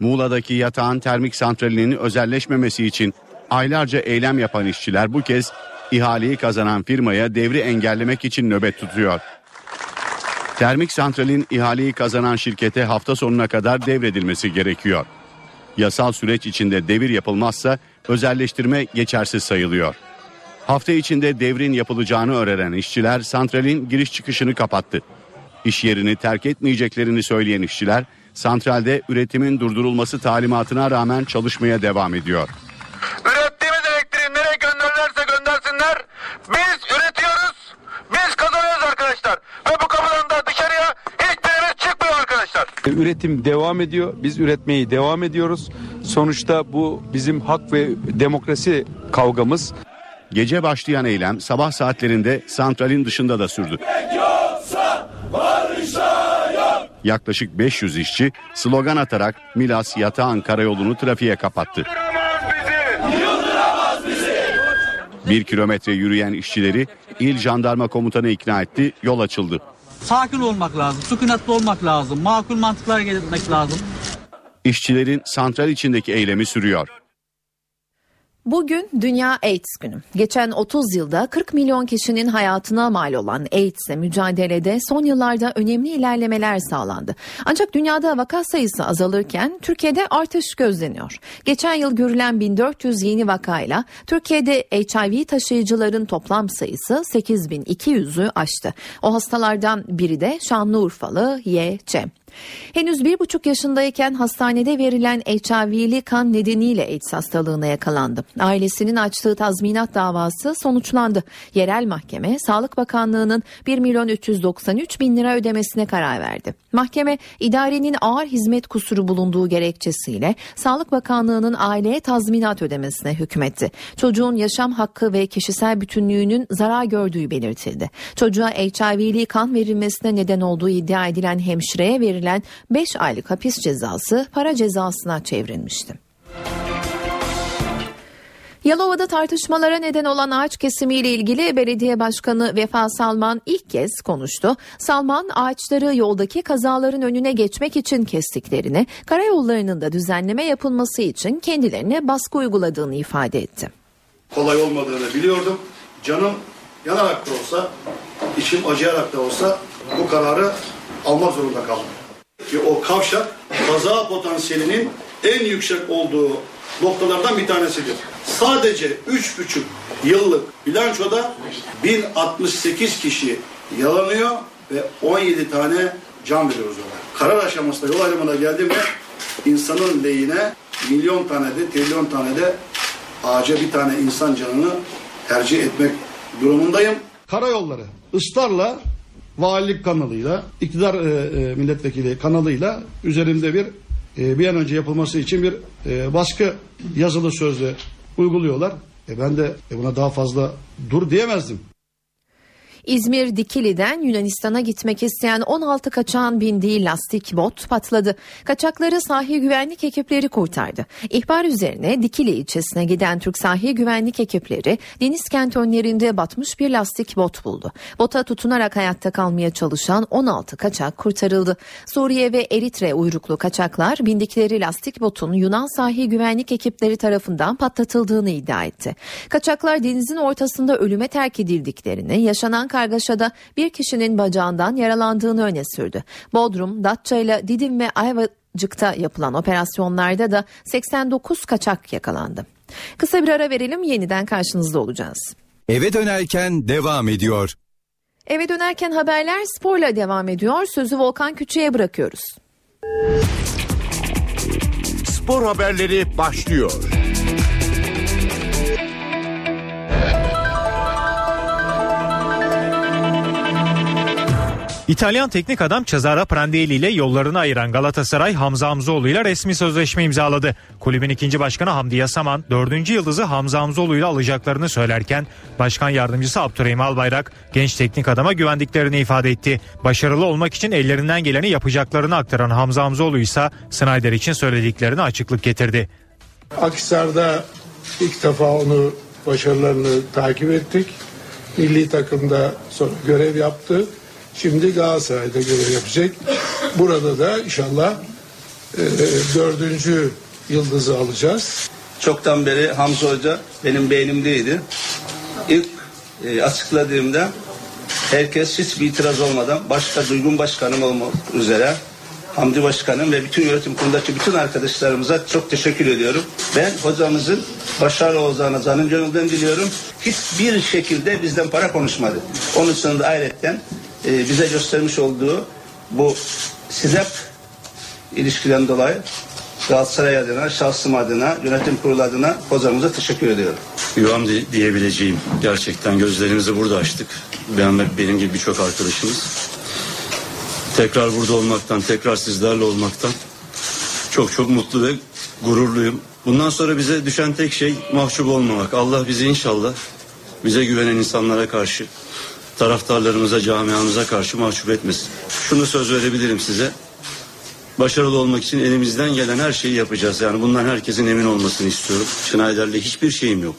Muğla'daki yatağın termik santralinin özelleşmemesi için aylarca eylem yapan işçiler bu kez ihaleyi kazanan firmaya devri engellemek için nöbet tutuyor. Termik santralin ihaleyi kazanan şirkete hafta sonuna kadar devredilmesi gerekiyor. Yasal süreç içinde devir yapılmazsa özelleştirme geçersiz sayılıyor. Hafta içinde devrin yapılacağını öğrenen işçiler santralin giriş çıkışını kapattı. İş yerini terk etmeyeceklerini söyleyen işçiler santralde üretimin durdurulması talimatına rağmen çalışmaya devam ediyor. Ürettiğimiz elektriği nereye gönderirlerse göndersinler. Biz üretiyoruz, biz kazanıyoruz arkadaşlar. Ve bu kapıdan da dışarıya hiçbirimiz çıkmıyor arkadaşlar. Üretim devam ediyor. Biz üretmeyi devam ediyoruz. Sonuçta bu bizim hak ve demokrasi kavgamız. Gece başlayan eylem sabah saatlerinde santralin dışında da sürdü. Yaklaşık 500 işçi slogan atarak Milas Yatağan Karayolu'nu trafiğe kapattı. Bir kilometre yürüyen işçileri il jandarma komutanı ikna etti, yol açıldı. Sakin olmak lazım, sükunetli olmak lazım, makul mantıklar getirmek lazım. İşçilerin santral içindeki eylemi sürüyor. Bugün Dünya AIDS Günü. Geçen 30 yılda 40 milyon kişinin hayatına mal olan AIDS'e mücadelede son yıllarda önemli ilerlemeler sağlandı. Ancak dünyada vaka sayısı azalırken Türkiye'de artış gözleniyor. Geçen yıl görülen 1400 yeni vakayla Türkiye'de HIV taşıyıcıların toplam sayısı 8200'ü aştı. O hastalardan biri de Şanlıurfalı Y.Ç. Henüz bir buçuk yaşındayken hastanede verilen HIV'li kan nedeniyle AIDS hastalığına yakalandı. Ailesinin açtığı tazminat davası sonuçlandı. Yerel mahkeme Sağlık Bakanlığı'nın 1 milyon 393 bin lira ödemesine karar verdi. Mahkeme idarenin ağır hizmet kusuru bulunduğu gerekçesiyle Sağlık Bakanlığı'nın aileye tazminat ödemesine hükmetti. Çocuğun yaşam hakkı ve kişisel bütünlüğünün zarar gördüğü belirtildi. Çocuğa HIV'li kan verilmesine neden olduğu iddia edilen hemşireye verilen 5 aylık hapis cezası para cezasına çevrilmişti. Yalova'da tartışmalara neden olan ağaç kesimiyle ilgili belediye başkanı Vefa Salman ilk kez konuştu. Salman ağaçları yoldaki kazaların önüne geçmek için kestiklerini, karayollarının da düzenleme yapılması için kendilerine baskı uyguladığını ifade etti. Kolay olmadığını biliyordum. Canım yanarak da olsa, içim acıyarak da olsa bu kararı almak zorunda kaldım. Ki o kavşak kaza potansiyelinin en yüksek olduğu noktalardan bir tanesidir. Sadece 3,5 yıllık bilançoda 1068 kişi yalanıyor ve 17 tane can veriyoruz ona. Karar aşamasında yol ayrımına geldiğimde insanın lehine milyon tane de trilyon tane de ağaca bir tane insan canını tercih etmek durumundayım. Karayolları ısrarla valilik kanalıyla, iktidar e, e, milletvekili kanalıyla üzerinde bir e, bir an önce yapılması için bir e, baskı yazılı sözlü uyguluyorlar. E ben de e, buna daha fazla dur diyemezdim. İzmir Dikili'den Yunanistan'a gitmek isteyen 16 kaçağın bindiği lastik bot patladı. Kaçakları sahil güvenlik ekipleri kurtardı. İhbar üzerine Dikili ilçesine giden Türk sahil güvenlik ekipleri deniz kent önlerinde batmış bir lastik bot buldu. Bota tutunarak hayatta kalmaya çalışan 16 kaçak kurtarıldı. Suriye ve Eritre uyruklu kaçaklar bindikleri lastik botun Yunan sahil güvenlik ekipleri tarafından patlatıldığını iddia etti. Kaçaklar denizin ortasında ölüme terk edildiklerini, yaşanan kargaşada bir kişinin bacağından yaralandığını öne sürdü. Bodrum, Datça ile Didim ve Ayvacık'ta yapılan operasyonlarda da 89 kaçak yakalandı. Kısa bir ara verelim yeniden karşınızda olacağız. Eve dönerken devam ediyor. Eve dönerken haberler sporla devam ediyor. Sözü Volkan Küçü'ye bırakıyoruz. Spor haberleri başlıyor. İtalyan teknik adam Cesare Prandelli ile yollarını ayıran Galatasaray Hamza Hamzoğlu ile resmi sözleşme imzaladı. Kulübün ikinci başkanı Hamdi Yasaman dördüncü yıldızı Hamza Hamzoğlu ile alacaklarını söylerken başkan yardımcısı Abdurrahim Albayrak genç teknik adama güvendiklerini ifade etti. Başarılı olmak için ellerinden geleni yapacaklarını aktaran Hamza Hamzoğlu ise Snyder için söylediklerini açıklık getirdi. Akhisar'da ilk defa onu başarılarını takip ettik. Milli takımda sonra görev yaptı. Şimdi Galatasaray'da görev yapacak. Burada da inşallah e, dördüncü yıldızı alacağız. Çoktan beri Hamza Hoca benim beynimdeydi. İlk e, açıkladığımda herkes hiçbir itiraz olmadan başka duygun başkanım olmak üzere Hamdi Başkanım ve bütün yönetim kurulundaki bütün arkadaşlarımıza çok teşekkür ediyorum. Ben hocamızın başarılı olacağına canım gönülden diliyorum. Hiçbir şekilde bizden para konuşmadı. Onun için de ayrıca e, bize göstermiş olduğu bu SİDEP ilişkiden dolayı Galatasaray adına, şahsım adına, yönetim kurulu adına hocamıza teşekkür ediyorum. Yuvam di- diyebileceğim. Gerçekten gözlerimizi burada açtık. Ben benim gibi birçok arkadaşımız. Tekrar burada olmaktan, tekrar sizlerle olmaktan çok çok mutlu ve gururluyum. Bundan sonra bize düşen tek şey mahcup olmamak. Allah bizi inşallah bize güvenen insanlara karşı, taraftarlarımıza, camiamıza karşı mahcup etmesin. Şunu söz verebilirim size. Başarılı olmak için elimizden gelen her şeyi yapacağız. Yani bundan herkesin emin olmasını istiyorum. Schneider'le hiçbir şeyim yok.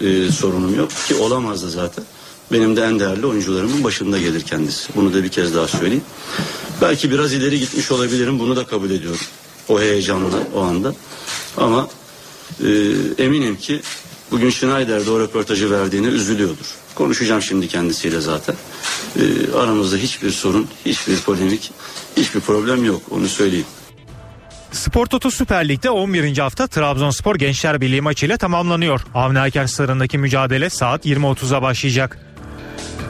Ee, sorunum yok ki olamaz da zaten. Benim de en değerli oyuncularımın başında gelir kendisi. Bunu da bir kez daha söyleyeyim. Belki biraz ileri gitmiş olabilirim. Bunu da kabul ediyorum. O heyecanla o anda. Ama e, eminim ki bugün Schneider de o röportajı verdiğine üzülüyordur. Konuşacağım şimdi kendisiyle zaten. E, aramızda hiçbir sorun, hiçbir polemik, hiçbir problem yok. Onu söyleyeyim. Spor Toto Süper Lig'de 11. hafta Trabzonspor Gençler Birliği maçıyla tamamlanıyor. Avni Aker sırrındaki mücadele saat 20.30'a başlayacak.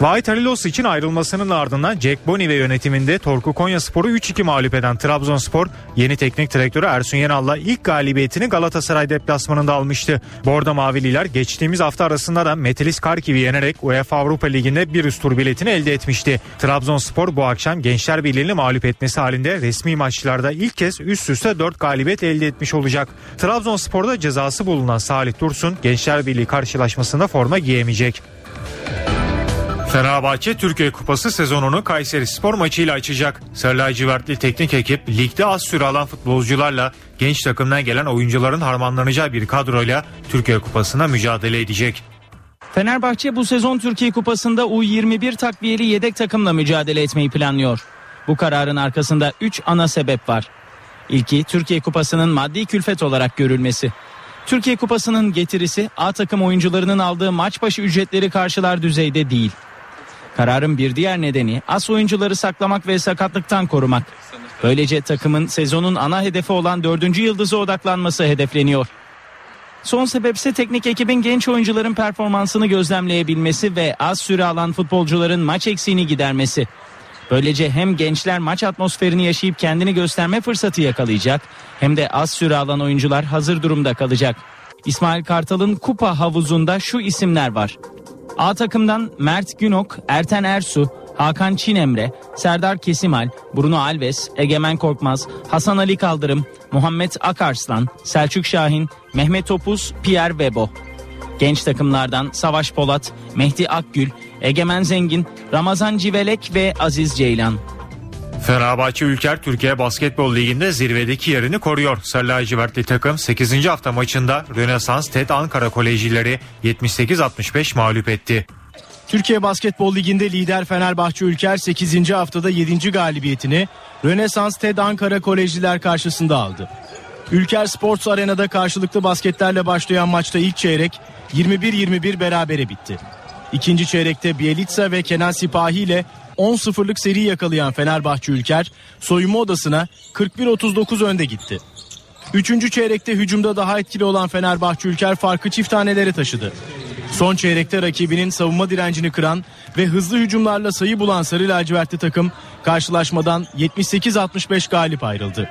Vahit Halilos için ayrılmasının ardından Jack Boni ve yönetiminde Torku Konyaspor'u 3-2 mağlup eden Trabzonspor yeni teknik direktörü Ersun Yanal'la ilk galibiyetini Galatasaray deplasmanında almıştı. Bordo Mavililer geçtiğimiz hafta arasında da Metelis Karkiv'i yenerek UEFA Avrupa Ligi'nde bir üst tur biletini elde etmişti. Trabzonspor bu akşam Gençler Birliği'ni mağlup etmesi halinde resmi maçlarda ilk kez üst üste 4 galibiyet elde etmiş olacak. Trabzonspor'da cezası bulunan Salih Dursun Gençler Birliği karşılaşmasında forma giyemeyecek. Fenerbahçe Türkiye Kupası sezonunu Kayseri Spor maçıyla açacak. Sarı lacivertli teknik ekip ligde az süre alan futbolcularla genç takımdan gelen oyuncuların harmanlanacağı bir kadroyla Türkiye Kupası'na mücadele edecek. Fenerbahçe bu sezon Türkiye Kupası'nda U21 takviyeli yedek takımla mücadele etmeyi planlıyor. Bu kararın arkasında 3 ana sebep var. İlki Türkiye Kupası'nın maddi külfet olarak görülmesi. Türkiye Kupası'nın getirisi A takım oyuncularının aldığı maç başı ücretleri karşılar düzeyde değil. Kararın bir diğer nedeni as oyuncuları saklamak ve sakatlıktan korumak. Böylece takımın sezonun ana hedefi olan dördüncü yıldızı odaklanması hedefleniyor. Son sebepse teknik ekibin genç oyuncuların performansını gözlemleyebilmesi ve az süre alan futbolcuların maç eksiğini gidermesi. Böylece hem gençler maç atmosferini yaşayıp kendini gösterme fırsatı yakalayacak hem de az süre alan oyuncular hazır durumda kalacak. İsmail Kartal'ın kupa havuzunda şu isimler var. A takımdan Mert Günok, Erten Ersu, Hakan Çinemre, Serdar Kesimal, Bruno Alves, Egemen Korkmaz, Hasan Ali Kaldırım, Muhammed Akarslan, Selçuk Şahin, Mehmet Topuz, Pierre Webo. Genç takımlardan Savaş Polat, Mehdi Akgül, Egemen Zengin, Ramazan Civelek ve Aziz Ceylan. Fenerbahçe Ülker Türkiye Basketbol Ligi'nde zirvedeki yerini koruyor. Sarı lacivertli takım 8. hafta maçında Rönesans TED Ankara Kolejileri 78-65 mağlup etti. Türkiye Basketbol Ligi'nde lider Fenerbahçe Ülker 8. haftada 7. galibiyetini Rönesans TED Ankara Kolejiler karşısında aldı. Ülker Sports Arena'da karşılıklı basketlerle başlayan maçta ilk çeyrek 21-21 berabere bitti. İkinci çeyrekte Bielitsa ve Kenan Sipahi ile 10-0'lık seri yakalayan Fenerbahçe Ülker soyunma odasına 41-39 önde gitti. Üçüncü çeyrekte hücumda daha etkili olan Fenerbahçe Ülker farkı çift tanelere taşıdı. Son çeyrekte rakibinin savunma direncini kıran ve hızlı hücumlarla sayı bulan Sarı lacivertli takım karşılaşmadan 78-65 galip ayrıldı.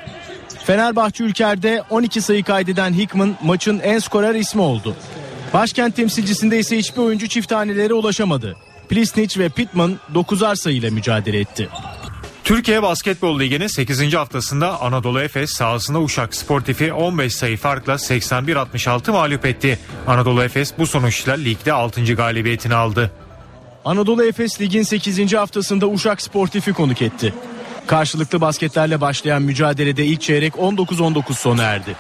Fenerbahçe Ülker'de 12 sayı kaydeden Hickman maçın en skorer ismi oldu. Başkent temsilcisinde ise hiçbir oyuncu çift tanelere ulaşamadı. Plisnic ve Pittman 9'ar sayıyla mücadele etti. Türkiye Basketbol Ligi'nin 8. haftasında Anadolu Efes sahasında Uşak Sportif'i 15 sayı farkla 81-66 mağlup etti. Anadolu Efes bu sonuçla ligde 6. galibiyetini aldı. Anadolu Efes ligin 8. haftasında Uşak Sportif'i konuk etti. Karşılıklı basketlerle başlayan mücadelede ilk çeyrek 19-19 sona erdi.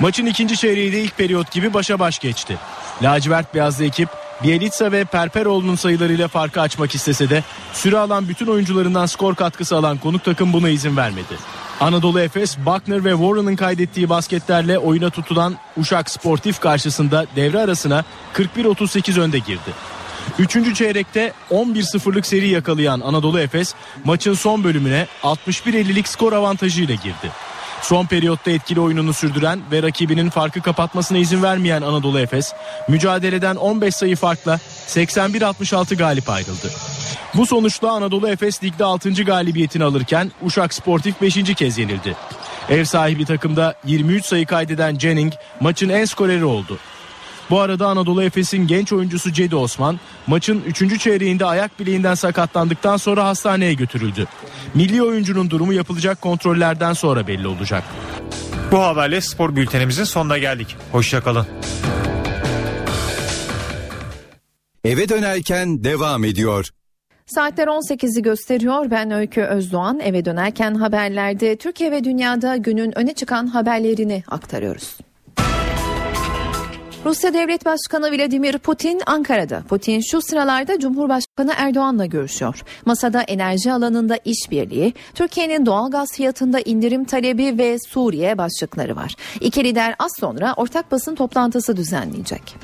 Maçın ikinci çeyreği de ilk periyot gibi başa baş geçti. Lacivert beyazlı ekip Bielitsa ve Perperoğlu'nun sayılarıyla farkı açmak istese de süre alan bütün oyuncularından skor katkısı alan konuk takım buna izin vermedi. Anadolu Efes, Buckner ve Warren'ın kaydettiği basketlerle oyuna tutulan Uşak Sportif karşısında devre arasına 41-38 önde girdi. Üçüncü çeyrekte 11-0'lık seri yakalayan Anadolu Efes maçın son bölümüne 61-50'lik skor avantajıyla girdi. Son periyotta etkili oyununu sürdüren ve rakibinin farkı kapatmasına izin vermeyen Anadolu Efes mücadeleden 15 sayı farkla 81-66 galip ayrıldı. Bu sonuçla Anadolu Efes ligde 6. galibiyetini alırken Uşak Sportif 5. kez yenildi. Ev sahibi takımda 23 sayı kaydeden Jennings maçın en skoreri oldu. Bu arada Anadolu Efes'in genç oyuncusu Cedi Osman maçın 3. çeyreğinde ayak bileğinden sakatlandıktan sonra hastaneye götürüldü. Milli oyuncunun durumu yapılacak kontrollerden sonra belli olacak. Bu haberle spor bültenimizin sonuna geldik. Hoşçakalın. Eve dönerken devam ediyor. Saatler 18'i gösteriyor. Ben Öykü Özdoğan. Eve dönerken haberlerde Türkiye ve dünyada günün öne çıkan haberlerini aktarıyoruz. Rusya Devlet Başkanı Vladimir Putin Ankara'da. Putin şu sıralarda Cumhurbaşkanı Erdoğan'la görüşüyor. Masada enerji alanında işbirliği, Türkiye'nin doğal gaz fiyatında indirim talebi ve Suriye başlıkları var. İki lider az sonra ortak basın toplantısı düzenleyecek.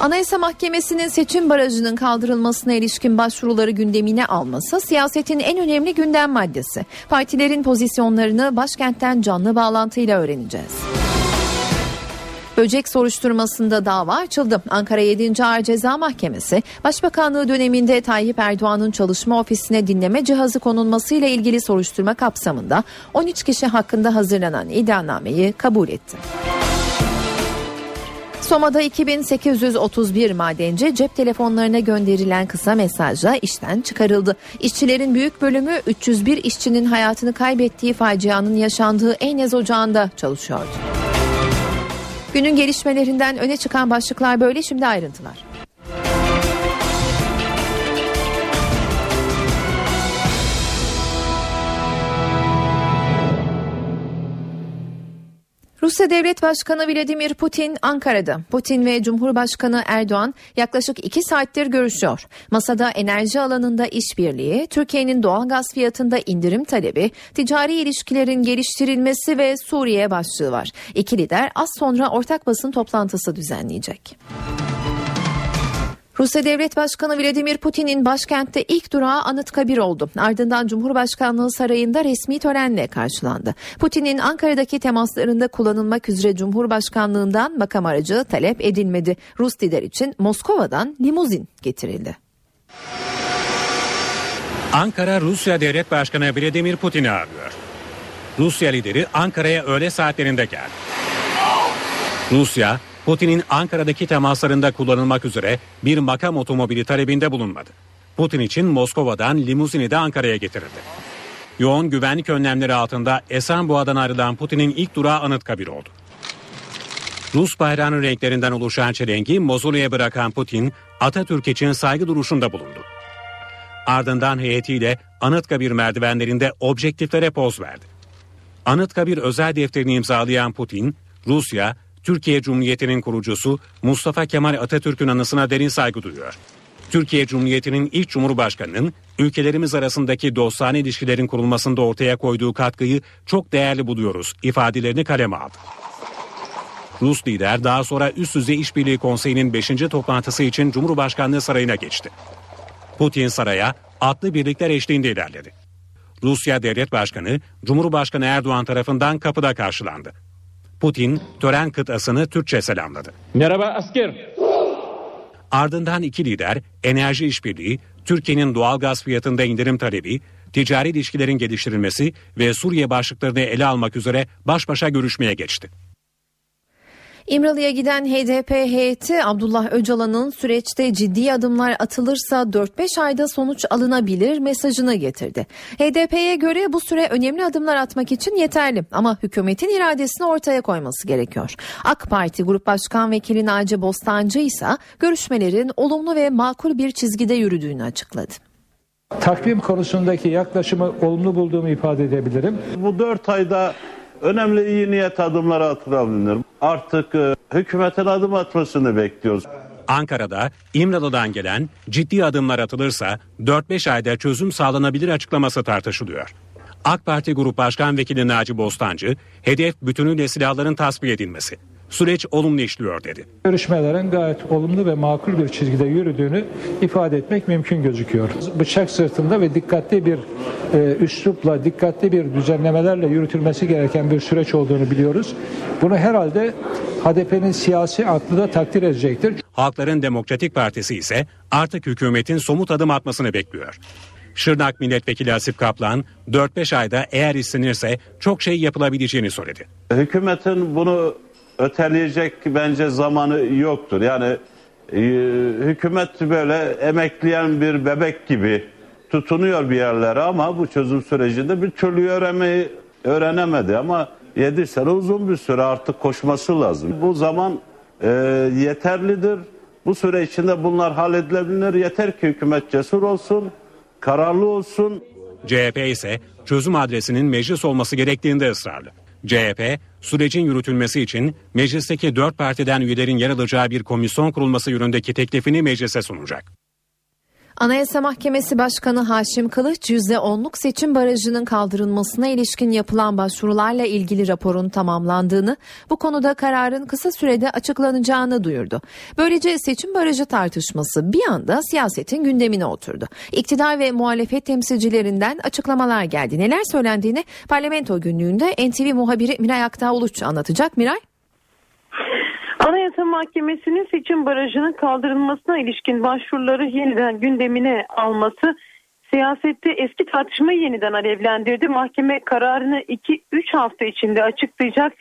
Anayasa Mahkemesi'nin seçim barajının kaldırılmasına ilişkin başvuruları gündemine alması siyasetin en önemli gündem maddesi. Partilerin pozisyonlarını başkentten canlı bağlantıyla öğreneceğiz. Böcek soruşturmasında dava açıldı. Ankara 7. Ağır Ceza Mahkemesi, Başbakanlığı döneminde Tayyip Erdoğan'ın çalışma ofisine dinleme cihazı konulmasıyla ilgili soruşturma kapsamında 13 kişi hakkında hazırlanan iddianameyi kabul etti. Soma'da 2831 madenci cep telefonlarına gönderilen kısa mesajla işten çıkarıldı. İşçilerin büyük bölümü 301 işçinin hayatını kaybettiği facianın yaşandığı Eynez Ocağı'nda çalışıyordu. Günün gelişmelerinden öne çıkan başlıklar böyle şimdi ayrıntılar. Rusya Devlet Başkanı Vladimir Putin Ankara'da. Putin ve Cumhurbaşkanı Erdoğan yaklaşık iki saattir görüşüyor. Masada enerji alanında işbirliği, Türkiye'nin doğal gaz fiyatında indirim talebi, ticari ilişkilerin geliştirilmesi ve Suriye başlığı var. İki lider az sonra ortak basın toplantısı düzenleyecek. Rusya Devlet Başkanı Vladimir Putin'in başkentte ilk durağı Anıtkabir oldu. Ardından Cumhurbaşkanlığı Sarayı'nda resmi törenle karşılandı. Putin'in Ankara'daki temaslarında kullanılmak üzere Cumhurbaşkanlığından makam aracı talep edilmedi. Rus lider için Moskova'dan limuzin getirildi. Ankara Rusya Devlet Başkanı Vladimir Putin'i ağırlıyor. Rusya lideri Ankara'ya öğle saatlerinde geldi. Rusya, Putin'in Ankara'daki temaslarında kullanılmak üzere bir makam otomobili talebinde bulunmadı. Putin için Moskova'dan limuzini de Ankara'ya getirildi. Yoğun güvenlik önlemleri altında Esenboğa'dan ayrılan Putin'in ilk durağı Anıtkabir oldu. Rus bayrağının renklerinden oluşan çelengi Mozulya'ya bırakan Putin, Atatürk için saygı duruşunda bulundu. Ardından heyetiyle Anıtkabir merdivenlerinde objektiflere poz verdi. Anıtkabir özel defterini imzalayan Putin, Rusya, Türkiye Cumhuriyeti'nin kurucusu Mustafa Kemal Atatürk'ün anısına derin saygı duyuyor. Türkiye Cumhuriyeti'nin ilk cumhurbaşkanının ülkelerimiz arasındaki dostane ilişkilerin kurulmasında ortaya koyduğu katkıyı çok değerli buluyoruz ifadelerini kaleme aldı. Rus lider daha sonra Üst Düzey İşbirliği Konseyi'nin 5. toplantısı için Cumhurbaşkanlığı sarayına geçti. Putin saraya atlı birlikler eşliğinde ilerledi. Rusya Devlet Başkanı Cumhurbaşkanı Erdoğan tarafından kapıda karşılandı. Putin tören kıtasını Türkçe selamladı. Merhaba asker. Ardından iki lider enerji işbirliği, Türkiye'nin doğal gaz fiyatında indirim talebi, ticari ilişkilerin geliştirilmesi ve Suriye başlıklarını ele almak üzere baş başa görüşmeye geçti. İmralı'ya giden HDP heyeti Abdullah Öcalan'ın süreçte ciddi adımlar atılırsa 4-5 ayda sonuç alınabilir mesajını getirdi. HDP'ye göre bu süre önemli adımlar atmak için yeterli ama hükümetin iradesini ortaya koyması gerekiyor. AK Parti Grup Başkan Vekili Naci Bostancı ise görüşmelerin olumlu ve makul bir çizgide yürüdüğünü açıkladı. Takvim konusundaki yaklaşımı olumlu bulduğumu ifade edebilirim. Bu dört ayda önemli iyi niyet adımları atılabilir. Artık e, hükümetin adım atmasını bekliyoruz. Ankara'da İmralı'dan gelen ciddi adımlar atılırsa 4-5 ayda çözüm sağlanabilir açıklaması tartışılıyor. AK Parti Grup Başkan Vekili Naci Bostancı, hedef bütünüyle silahların tasfiye edilmesi. Süreç olumlu işliyor dedi. Görüşmelerin gayet olumlu ve makul bir çizgide yürüdüğünü ifade etmek mümkün gözüküyor. Bıçak sırtında ve dikkatli bir e, üslupla, dikkatli bir düzenlemelerle yürütülmesi gereken bir süreç olduğunu biliyoruz. Bunu herhalde HDP'nin siyasi aklı da takdir edecektir. Halkların Demokratik Partisi ise artık hükümetin somut adım atmasını bekliyor. Şırnak Milletvekili Asip Kaplan 4-5 ayda eğer istenirse çok şey yapılabileceğini söyledi. Hükümetin bunu öteleyecek bence zamanı yoktur. Yani e, hükümet böyle emekleyen bir bebek gibi tutunuyor bir yerlere ama bu çözüm sürecinde bir türlü öğrenmeyi öğrenemedi ama 7 sene uzun bir süre artık koşması lazım. Bu zaman e, yeterlidir. Bu süre içinde bunlar halledilebilir. Yeter ki hükümet cesur olsun, kararlı olsun. CHP ise çözüm adresinin meclis olması gerektiğinde ısrarlı. CHP, sürecin yürütülmesi için meclisteki dört partiden üyelerin yer alacağı bir komisyon kurulması yönündeki teklifini meclise sunacak. Anayasa Mahkemesi Başkanı Haşim Kılıç %10'luk seçim barajının kaldırılmasına ilişkin yapılan başvurularla ilgili raporun tamamlandığını, bu konuda kararın kısa sürede açıklanacağını duyurdu. Böylece seçim barajı tartışması bir anda siyasetin gündemine oturdu. İktidar ve muhalefet temsilcilerinden açıklamalar geldi. Neler söylendiğini parlamento günlüğünde NTV muhabiri Miray Aktağ Uluç anlatacak. Miray? Anayasa Mahkemesi'nin seçim barajının kaldırılmasına ilişkin başvuruları yeniden gündemine alması siyasette eski tartışmayı yeniden alevlendirdi. Mahkeme kararını 2-3 hafta içinde açıklayacak.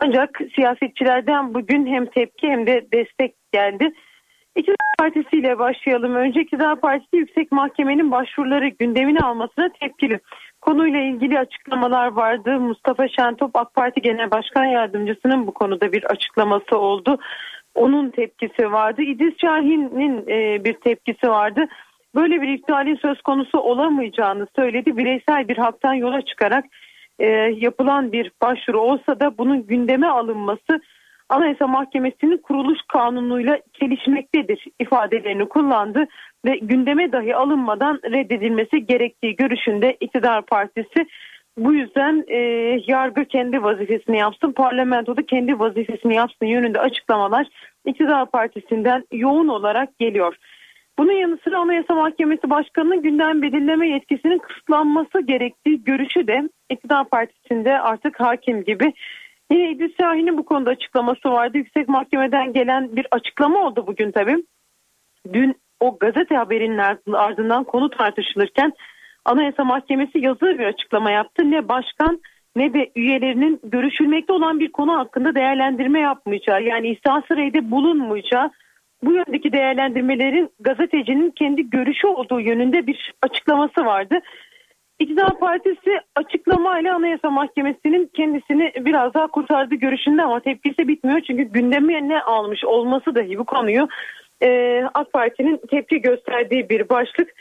Ancak siyasetçilerden bugün hem tepki hem de destek geldi. İktidar Partisi ile başlayalım. Önce İktidar Partisi Yüksek Mahkemenin başvuruları gündemine almasına tepkili. Konuyla ilgili açıklamalar vardı. Mustafa Şentop AK Parti Genel Başkan Yardımcısının bu konuda bir açıklaması oldu. Onun tepkisi vardı. İdris Şahin'in e, bir tepkisi vardı. Böyle bir iptalin söz konusu olamayacağını söyledi. Bireysel bir haktan yola çıkarak e, yapılan bir başvuru olsa da bunun gündeme alınması Anayasa Mahkemesi'nin kuruluş kanunuyla çelişmektedir ifadelerini kullandı ve gündeme dahi alınmadan reddedilmesi gerektiği görüşünde iktidar partisi bu yüzden e, yargı kendi vazifesini yapsın, parlamentoda kendi vazifesini yapsın yönünde açıklamalar iktidar partisinden yoğun olarak geliyor. Bunun yanı sıra Anayasa Mahkemesi Başkanı'nın gündem belirleme yetkisinin kısıtlanması gerektiği görüşü de iktidar partisinde artık hakim gibi. Yine İdris Şahin'in bu konuda açıklaması vardı. Yüksek Mahkemeden gelen bir açıklama oldu bugün tabii. Dün o gazete haberinin ardından konu tartışılırken Anayasa Mahkemesi yazılı bir açıklama yaptı. Ne başkan ne de üyelerinin görüşülmekte olan bir konu hakkında değerlendirme yapmayacağı yani ihsas reyde bulunmayacağı bu yöndeki değerlendirmelerin gazetecinin kendi görüşü olduğu yönünde bir açıklaması vardı. İktidar Partisi açıklamayla Anayasa Mahkemesi'nin kendisini biraz daha kurtardığı görüşünde ama tepkisi bitmiyor. Çünkü gündeme ne almış olması dahi bu konuyu e, AK Parti'nin tepki gösterdiği bir başlık.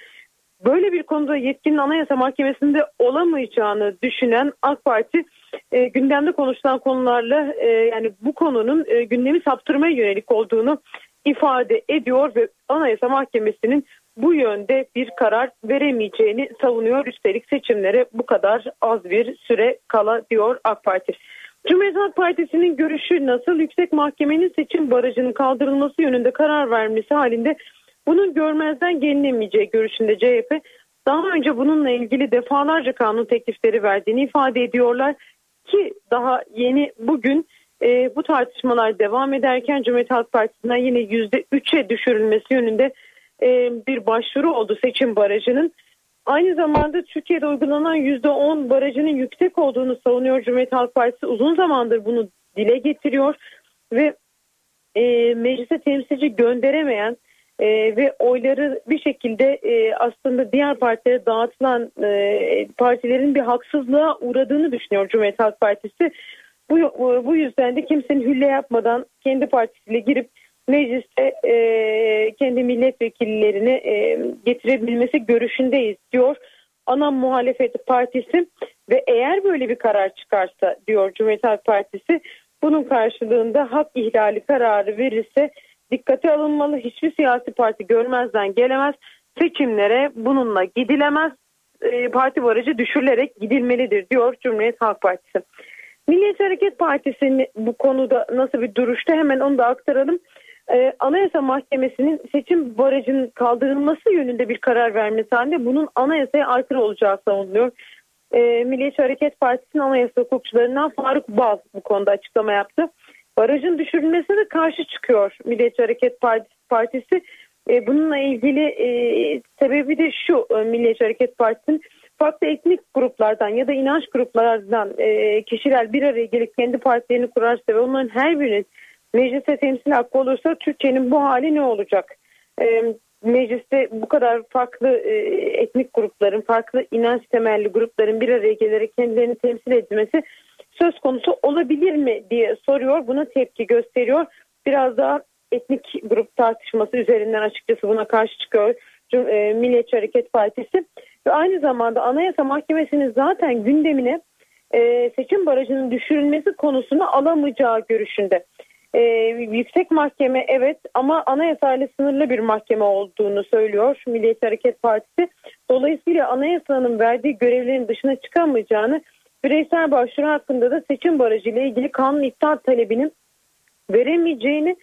Böyle bir konuda yetkinin Anayasa Mahkemesi'nde olamayacağını düşünen AK Parti e, gündemde konuşulan konularla e, yani bu konunun e, gündemi saptırmaya yönelik olduğunu ifade ediyor ve Anayasa Mahkemesi'nin bu yönde bir karar veremeyeceğini savunuyor. Üstelik seçimlere bu kadar az bir süre kala diyor AK Parti. Cumhuriyet Halk Partisi'nin görüşü nasıl yüksek mahkemenin seçim barajının kaldırılması yönünde karar vermesi halinde bunun görmezden gelinemeyeceği görüşünde CHP daha önce bununla ilgili defalarca kanun teklifleri verdiğini ifade ediyorlar ki daha yeni bugün e, bu tartışmalar devam ederken Cumhuriyet Halk Partisi'nden yine %3'e düşürülmesi yönünde e, bir başvuru oldu seçim barajının. Aynı zamanda Türkiye'de uygulanan %10 barajının yüksek olduğunu savunuyor Cumhuriyet Halk Partisi. Uzun zamandır bunu dile getiriyor ve e, meclise temsilci gönderemeyen e, ve oyları bir şekilde e, aslında diğer partilere dağıtılan e, partilerin bir haksızlığa uğradığını düşünüyor Cumhuriyet Halk Partisi. Bu, bu yüzden de kimsenin hülle yapmadan kendi partisiyle girip mecliste e, kendi milletvekillerini e, getirebilmesi görüşündeyiz diyor ana muhalefet partisi ve eğer böyle bir karar çıkarsa diyor Cumhuriyet Halk Partisi bunun karşılığında hak ihlali kararı verirse dikkate alınmalı. Hiçbir siyasi parti görmezden gelemez. Seçimlere bununla gidilemez. E, parti barajı düşürülerek gidilmelidir diyor Cumhuriyet Halk Partisi. Milliyetçi Hareket Partisi'nin bu konuda nasıl bir duruşta hemen onu da aktaralım. Ee, Anayasa Mahkemesi'nin seçim barajının kaldırılması yönünde bir karar vermesi halinde bunun anayasaya aykırı olacağı savunuluyor. Ee, Milliyetçi Hareket Partisi'nin anayasa hukukçularından Faruk Bal bu konuda açıklama yaptı. Barajın düşürülmesine karşı çıkıyor Milliyetçi Hareket Partisi. Ee, bununla ilgili e, sebebi de şu e, Milliyetçi Hareket Partisi'nin farklı etnik gruplardan ya da inanç gruplardan e, kişiler bir araya gelip kendi partilerini kurarsa ve onların her birinin meclise temsil hakkı olursa Türkiye'nin bu hali ne olacak? E, mecliste bu kadar farklı e, etnik grupların, farklı inanç temelli grupların bir araya gelerek kendilerini temsil edilmesi söz konusu olabilir mi diye soruyor. Buna tepki gösteriyor. Biraz daha etnik grup tartışması üzerinden açıkçası buna karşı çıkıyor e, Milliyetçi Hareket Partisi. Ve aynı zamanda Anayasa Mahkemesi'nin zaten gündemine e, seçim barajının düşürülmesi konusunu alamayacağı görüşünde. E, yüksek mahkeme evet ama anayasayla sınırlı bir mahkeme olduğunu söylüyor Milliyetçi Hareket Partisi. Dolayısıyla anayasanın verdiği görevlerin dışına çıkamayacağını bireysel başvuru hakkında da seçim barajı ile ilgili kanun iptal talebinin veremeyeceğini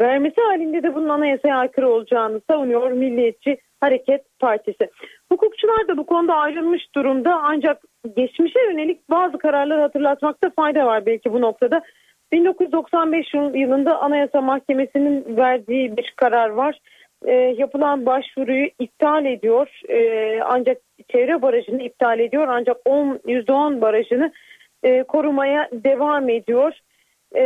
vermesi halinde de bunun anayasaya aykırı olacağını savunuyor Milliyetçi Hareket Partisi. Hukukçular da bu konuda ayrılmış durumda ancak geçmişe yönelik bazı kararları hatırlatmakta fayda var belki bu noktada. 1995 yılında Anayasa Mahkemesi'nin verdiği bir karar var. E, yapılan başvuruyu iptal ediyor e, ancak çevre barajını iptal ediyor ancak 10, %10 barajını e, korumaya devam ediyor. E,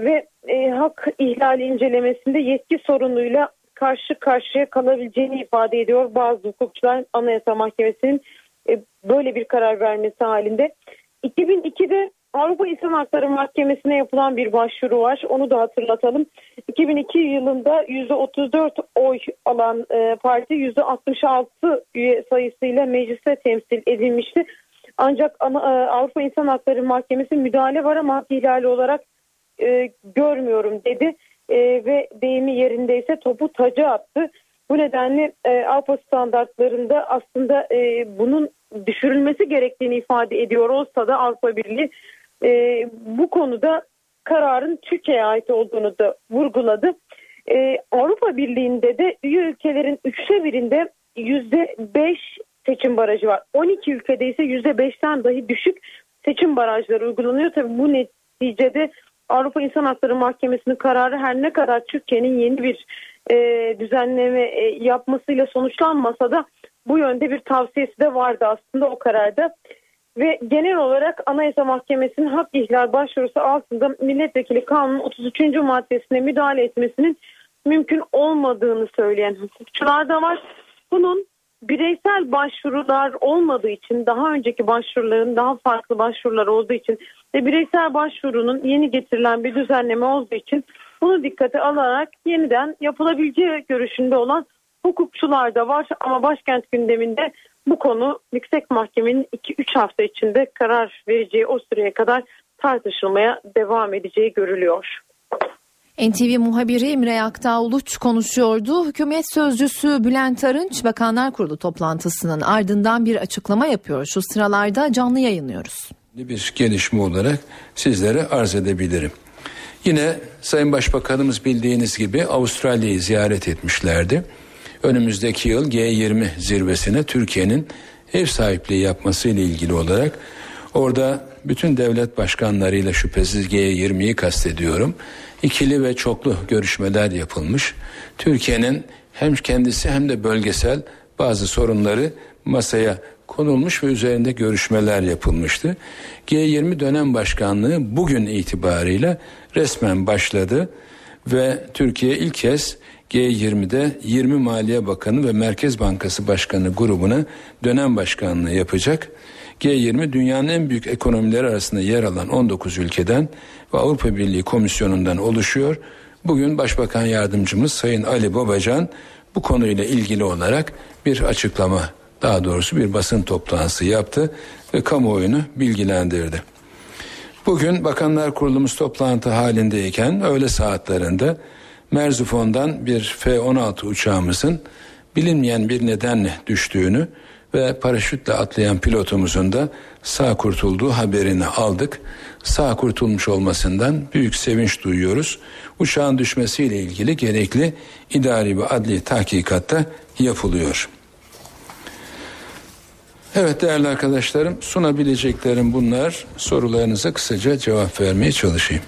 ve e, hak ihlali incelemesinde yetki sorunuyla karşı karşıya kalabileceğini ifade ediyor. Bazı hukukçular Anayasa Mahkemesi'nin e, böyle bir karar vermesi halinde. 2002'de Avrupa İnsan Hakları Mahkemesi'ne yapılan bir başvuru var. Onu da hatırlatalım. 2002 yılında %34 oy alan e, parti %66 üye sayısıyla mecliste temsil edilmişti. Ancak e, Avrupa İnsan Hakları Mahkemesi müdahale var ama ihlali olarak e, görmüyorum dedi e, ve deyimi yerindeyse topu taca attı. Bu nedenle e, Avrupa standartlarında aslında e, bunun düşürülmesi gerektiğini ifade ediyor olsa da Avrupa Birliği e, bu konuda kararın Türkiye'ye ait olduğunu da vurguladı. E, Avrupa Birliği'nde de üye ülkelerin üçte birinde yüzde beş seçim barajı var. 12 ülkede ise yüzde beşten dahi düşük seçim barajları uygulanıyor. Tabii bu neticede Avrupa İnsan Hakları Mahkemesi'nin kararı her ne kadar Türkiye'nin yeni bir e, düzenleme e, yapmasıyla sonuçlanmasa da bu yönde bir tavsiyesi de vardı aslında o kararda. Ve genel olarak Anayasa Mahkemesi'nin hak ihlal başvurusu altında milletvekili kanunun 33. maddesine müdahale etmesinin mümkün olmadığını söyleyen hukukçular da var. Bunun bireysel başvurular olmadığı için daha önceki başvuruların daha farklı başvurular olduğu için ve bireysel başvurunun yeni getirilen bir düzenleme olduğu için bunu dikkate alarak yeniden yapılabileceği görüşünde olan hukukçular da var ama başkent gündeminde bu konu yüksek mahkemenin 2-3 hafta içinde karar vereceği o süreye kadar tartışılmaya devam edeceği görülüyor. NTV muhabiri Emre Aktağ Uluç konuşuyordu. Hükümet sözcüsü Bülent Arınç Bakanlar Kurulu toplantısının ardından bir açıklama yapıyor. Şu sıralarda canlı yayınlıyoruz. Bir gelişme olarak sizlere arz edebilirim. Yine Sayın Başbakanımız bildiğiniz gibi Avustralya'yı ziyaret etmişlerdi. Önümüzdeki yıl G20 zirvesine Türkiye'nin ev sahipliği yapması ile ilgili olarak orada bütün devlet başkanlarıyla şüphesiz G20'yi kastediyorum. İkili ve çoklu görüşmeler yapılmış. Türkiye'nin hem kendisi hem de bölgesel bazı sorunları masaya konulmuş ve üzerinde görüşmeler yapılmıştı. G20 dönem başkanlığı bugün itibarıyla resmen başladı ve Türkiye ilk kez G20'de 20 Maliye Bakanı ve Merkez Bankası Başkanı grubuna dönem başkanlığı yapacak. G20 dünyanın en büyük ekonomileri arasında yer alan 19 ülkeden ve Avrupa Birliği Komisyonu'ndan oluşuyor. Bugün Başbakan Yardımcımız Sayın Ali Babacan bu konuyla ilgili olarak bir açıklama daha doğrusu bir basın toplantısı yaptı ve kamuoyunu bilgilendirdi. Bugün Bakanlar Kurulumuz toplantı halindeyken öğle saatlerinde Merzufon'dan bir F-16 uçağımızın bilinmeyen bir nedenle düştüğünü ve paraşütle atlayan pilotumuzun da sağ kurtulduğu haberini aldık. Sağ kurtulmuş olmasından büyük sevinç duyuyoruz. Uçağın düşmesiyle ilgili gerekli idari ve adli tahkikatta yapılıyor. Evet değerli arkadaşlarım sunabileceklerim bunlar. Sorularınıza kısaca cevap vermeye çalışayım.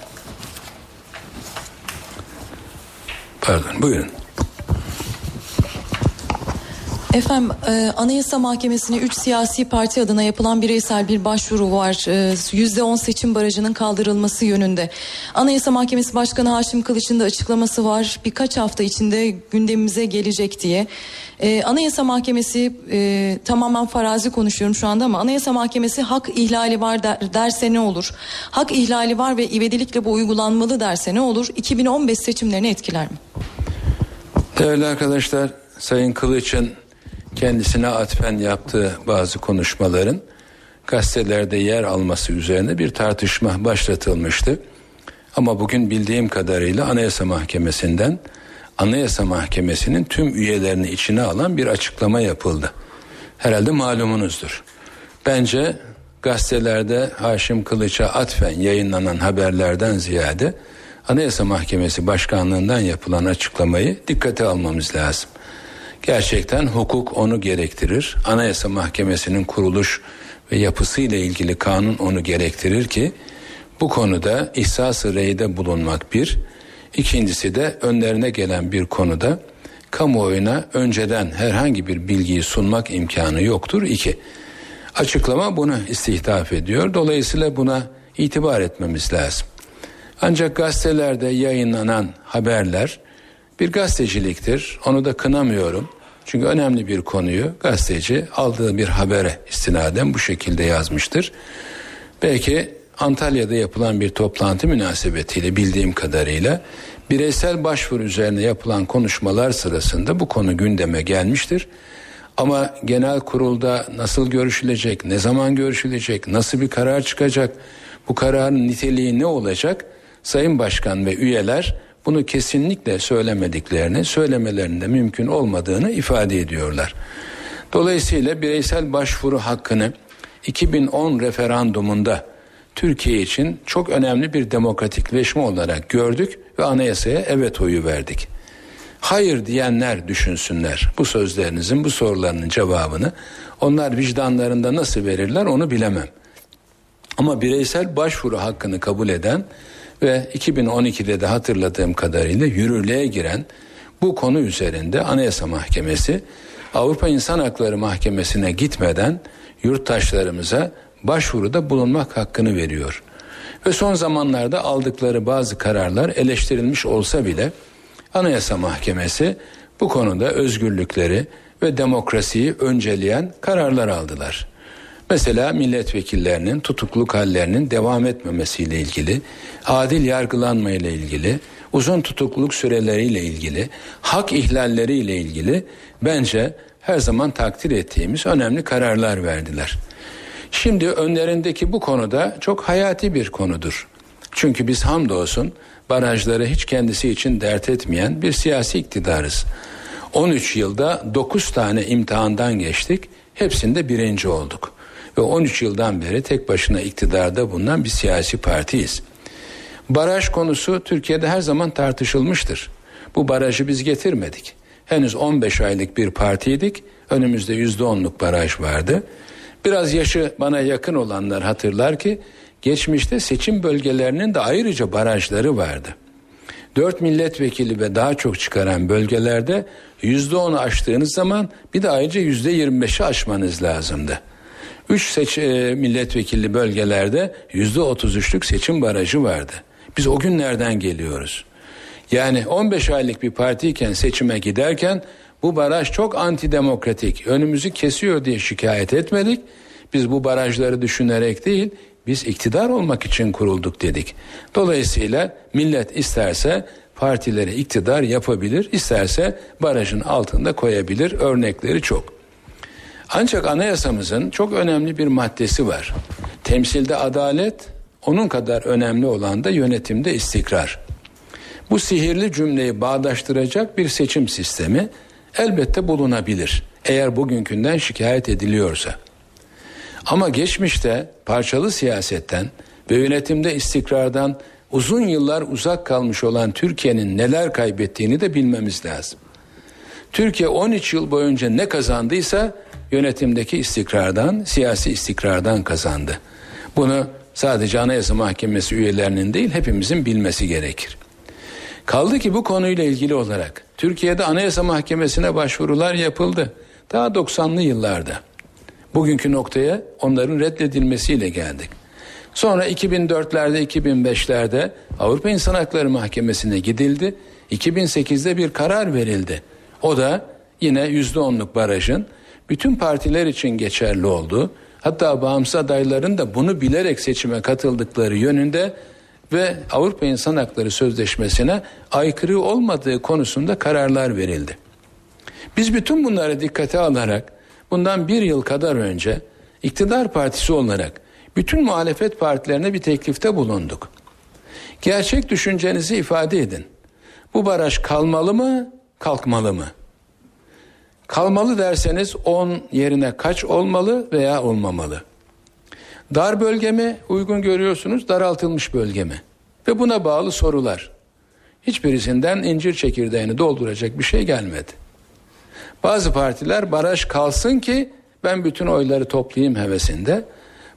Pardon buyurun. Efendim e, Anayasa Mahkemesi'ne 3 siyasi parti adına yapılan bireysel bir başvuru var. E, %10 seçim barajının kaldırılması yönünde. Anayasa Mahkemesi Başkanı Haşim Kılıç'ın da açıklaması var. Birkaç hafta içinde gündemimize gelecek diye. E, Anayasa Mahkemesi e, tamamen farazi konuşuyorum şu anda ama Anayasa Mahkemesi hak ihlali var der, derse ne olur? Hak ihlali var ve ivedilikle bu uygulanmalı derse ne olur? 2015 seçimlerini etkiler mi? Değerli arkadaşlar Sayın Kılıç'ın kendisine atfen yaptığı bazı konuşmaların gazetelerde yer alması üzerine bir tartışma başlatılmıştı. Ama bugün bildiğim kadarıyla Anayasa Mahkemesi'nden Anayasa Mahkemesi'nin tüm üyelerini içine alan bir açıklama yapıldı. Herhalde malumunuzdur. Bence gazetelerde Haşim Kılıç'a atfen yayınlanan haberlerden ziyade Anayasa Mahkemesi Başkanlığından yapılan açıklamayı dikkate almamız lazım. Gerçekten hukuk onu gerektirir. Anayasa Mahkemesi'nin kuruluş ve yapısı ile ilgili kanun onu gerektirir ki bu konuda ihsas-ı reyde bulunmak bir, ikincisi de önlerine gelen bir konuda kamuoyuna önceden herhangi bir bilgiyi sunmak imkanı yoktur. İki, açıklama bunu istihdaf ediyor. Dolayısıyla buna itibar etmemiz lazım. Ancak gazetelerde yayınlanan haberler bir gazeteciliktir. Onu da kınamıyorum. Çünkü önemli bir konuyu gazeteci aldığı bir habere istinaden bu şekilde yazmıştır. Belki Antalya'da yapılan bir toplantı münasebetiyle bildiğim kadarıyla bireysel başvuru üzerine yapılan konuşmalar sırasında bu konu gündeme gelmiştir. Ama genel kurulda nasıl görüşülecek, ne zaman görüşülecek, nasıl bir karar çıkacak, bu kararın niteliği ne olacak? Sayın Başkan ve üyeler bunu kesinlikle söylemediklerini, söylemelerinde mümkün olmadığını ifade ediyorlar. Dolayısıyla bireysel başvuru hakkını 2010 referandumunda Türkiye için çok önemli bir demokratikleşme olarak gördük ve anayasaya evet oyu verdik. Hayır diyenler düşünsünler bu sözlerinizin bu sorularının cevabını. Onlar vicdanlarında nasıl verirler onu bilemem. Ama bireysel başvuru hakkını kabul eden ve 2012'de de hatırladığım kadarıyla yürürlüğe giren bu konu üzerinde Anayasa Mahkemesi Avrupa İnsan Hakları Mahkemesi'ne gitmeden yurttaşlarımıza başvuruda bulunmak hakkını veriyor. Ve son zamanlarda aldıkları bazı kararlar eleştirilmiş olsa bile Anayasa Mahkemesi bu konuda özgürlükleri ve demokrasiyi önceleyen kararlar aldılar. Mesela milletvekillerinin tutukluk hallerinin devam etmemesiyle ilgili, adil yargılanma ile ilgili, uzun tutukluluk süreleriyle ilgili, hak ihlalleriyle ilgili bence her zaman takdir ettiğimiz önemli kararlar verdiler. Şimdi önlerindeki bu konuda çok hayati bir konudur. Çünkü biz hamdolsun barajları hiç kendisi için dert etmeyen bir siyasi iktidarız. 13 yılda 9 tane imtihandan geçtik. Hepsinde birinci olduk. Ve 13 yıldan beri tek başına iktidarda bulunan bir siyasi partiyiz. Baraj konusu Türkiye'de her zaman tartışılmıştır. Bu barajı biz getirmedik. henüz 15 aylık bir partiydik. Önümüzde %10'luk baraj vardı. Biraz yaşı bana yakın olanlar hatırlar ki geçmişte seçim bölgelerinin de ayrıca barajları vardı. 4 milletvekili ve daha çok çıkaran bölgelerde %10'u aştığınız zaman bir de ayrıca %25'i aşmanız lazımdı. 3 seç e, milletvekilli bölgelerde %33'lük seçim barajı vardı. Biz o günlerden geliyoruz. Yani 15 aylık bir partiyken seçime giderken bu baraj çok antidemokratik, önümüzü kesiyor diye şikayet etmedik. Biz bu barajları düşünerek değil, biz iktidar olmak için kurulduk dedik. Dolayısıyla millet isterse partileri iktidar yapabilir, isterse barajın altında koyabilir. Örnekleri çok. Ancak anayasamızın çok önemli bir maddesi var. Temsilde adalet, onun kadar önemli olan da yönetimde istikrar. Bu sihirli cümleyi bağdaştıracak bir seçim sistemi elbette bulunabilir. Eğer bugünkünden şikayet ediliyorsa. Ama geçmişte parçalı siyasetten ve yönetimde istikrardan uzun yıllar uzak kalmış olan Türkiye'nin neler kaybettiğini de bilmemiz lazım. Türkiye 13 yıl boyunca ne kazandıysa yönetimdeki istikrardan, siyasi istikrardan kazandı. Bunu sadece Anayasa Mahkemesi üyelerinin değil hepimizin bilmesi gerekir. Kaldı ki bu konuyla ilgili olarak Türkiye'de Anayasa Mahkemesi'ne başvurular yapıldı. Daha 90'lı yıllarda. Bugünkü noktaya onların reddedilmesiyle geldik. Sonra 2004'lerde 2005'lerde Avrupa İnsan Hakları Mahkemesi'ne gidildi. 2008'de bir karar verildi. O da yine %10'luk barajın bütün partiler için geçerli olduğu hatta bağımsız adayların da bunu bilerek seçime katıldıkları yönünde ve Avrupa İnsan Hakları Sözleşmesi'ne aykırı olmadığı konusunda kararlar verildi. Biz bütün bunları dikkate alarak bundan bir yıl kadar önce iktidar partisi olarak bütün muhalefet partilerine bir teklifte bulunduk. Gerçek düşüncenizi ifade edin. Bu baraj kalmalı mı, kalkmalı mı? Kalmalı derseniz 10 yerine kaç olmalı veya olmamalı? Dar bölge mi uygun görüyorsunuz, daraltılmış bölge mi? Ve buna bağlı sorular. Hiçbirisinden incir çekirdeğini dolduracak bir şey gelmedi. Bazı partiler baraj kalsın ki ben bütün oyları toplayayım hevesinde.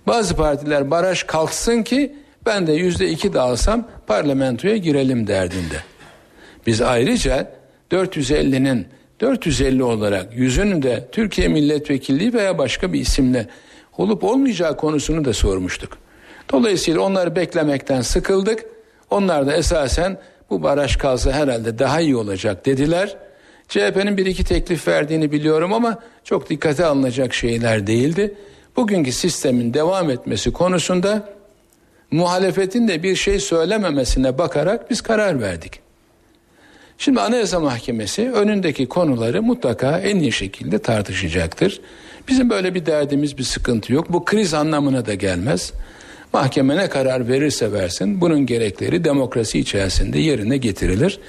Bazı partiler baraj kalksın ki ben de yüzde iki de alsam parlamentoya girelim derdinde. Biz ayrıca 450'nin 450 olarak yüzünü de Türkiye Milletvekilliği veya başka bir isimle olup olmayacağı konusunu da sormuştuk. Dolayısıyla onları beklemekten sıkıldık. Onlar da esasen bu baraj kalsa herhalde daha iyi olacak dediler. CHP'nin bir iki teklif verdiğini biliyorum ama çok dikkate alınacak şeyler değildi. Bugünkü sistemin devam etmesi konusunda muhalefetin de bir şey söylememesine bakarak biz karar verdik. Şimdi Anayasa Mahkemesi önündeki konuları mutlaka en iyi şekilde tartışacaktır. Bizim böyle bir derdimiz, bir sıkıntı yok. Bu kriz anlamına da gelmez. Mahkeme ne karar verirse versin bunun gerekleri demokrasi içerisinde yerine getirilir.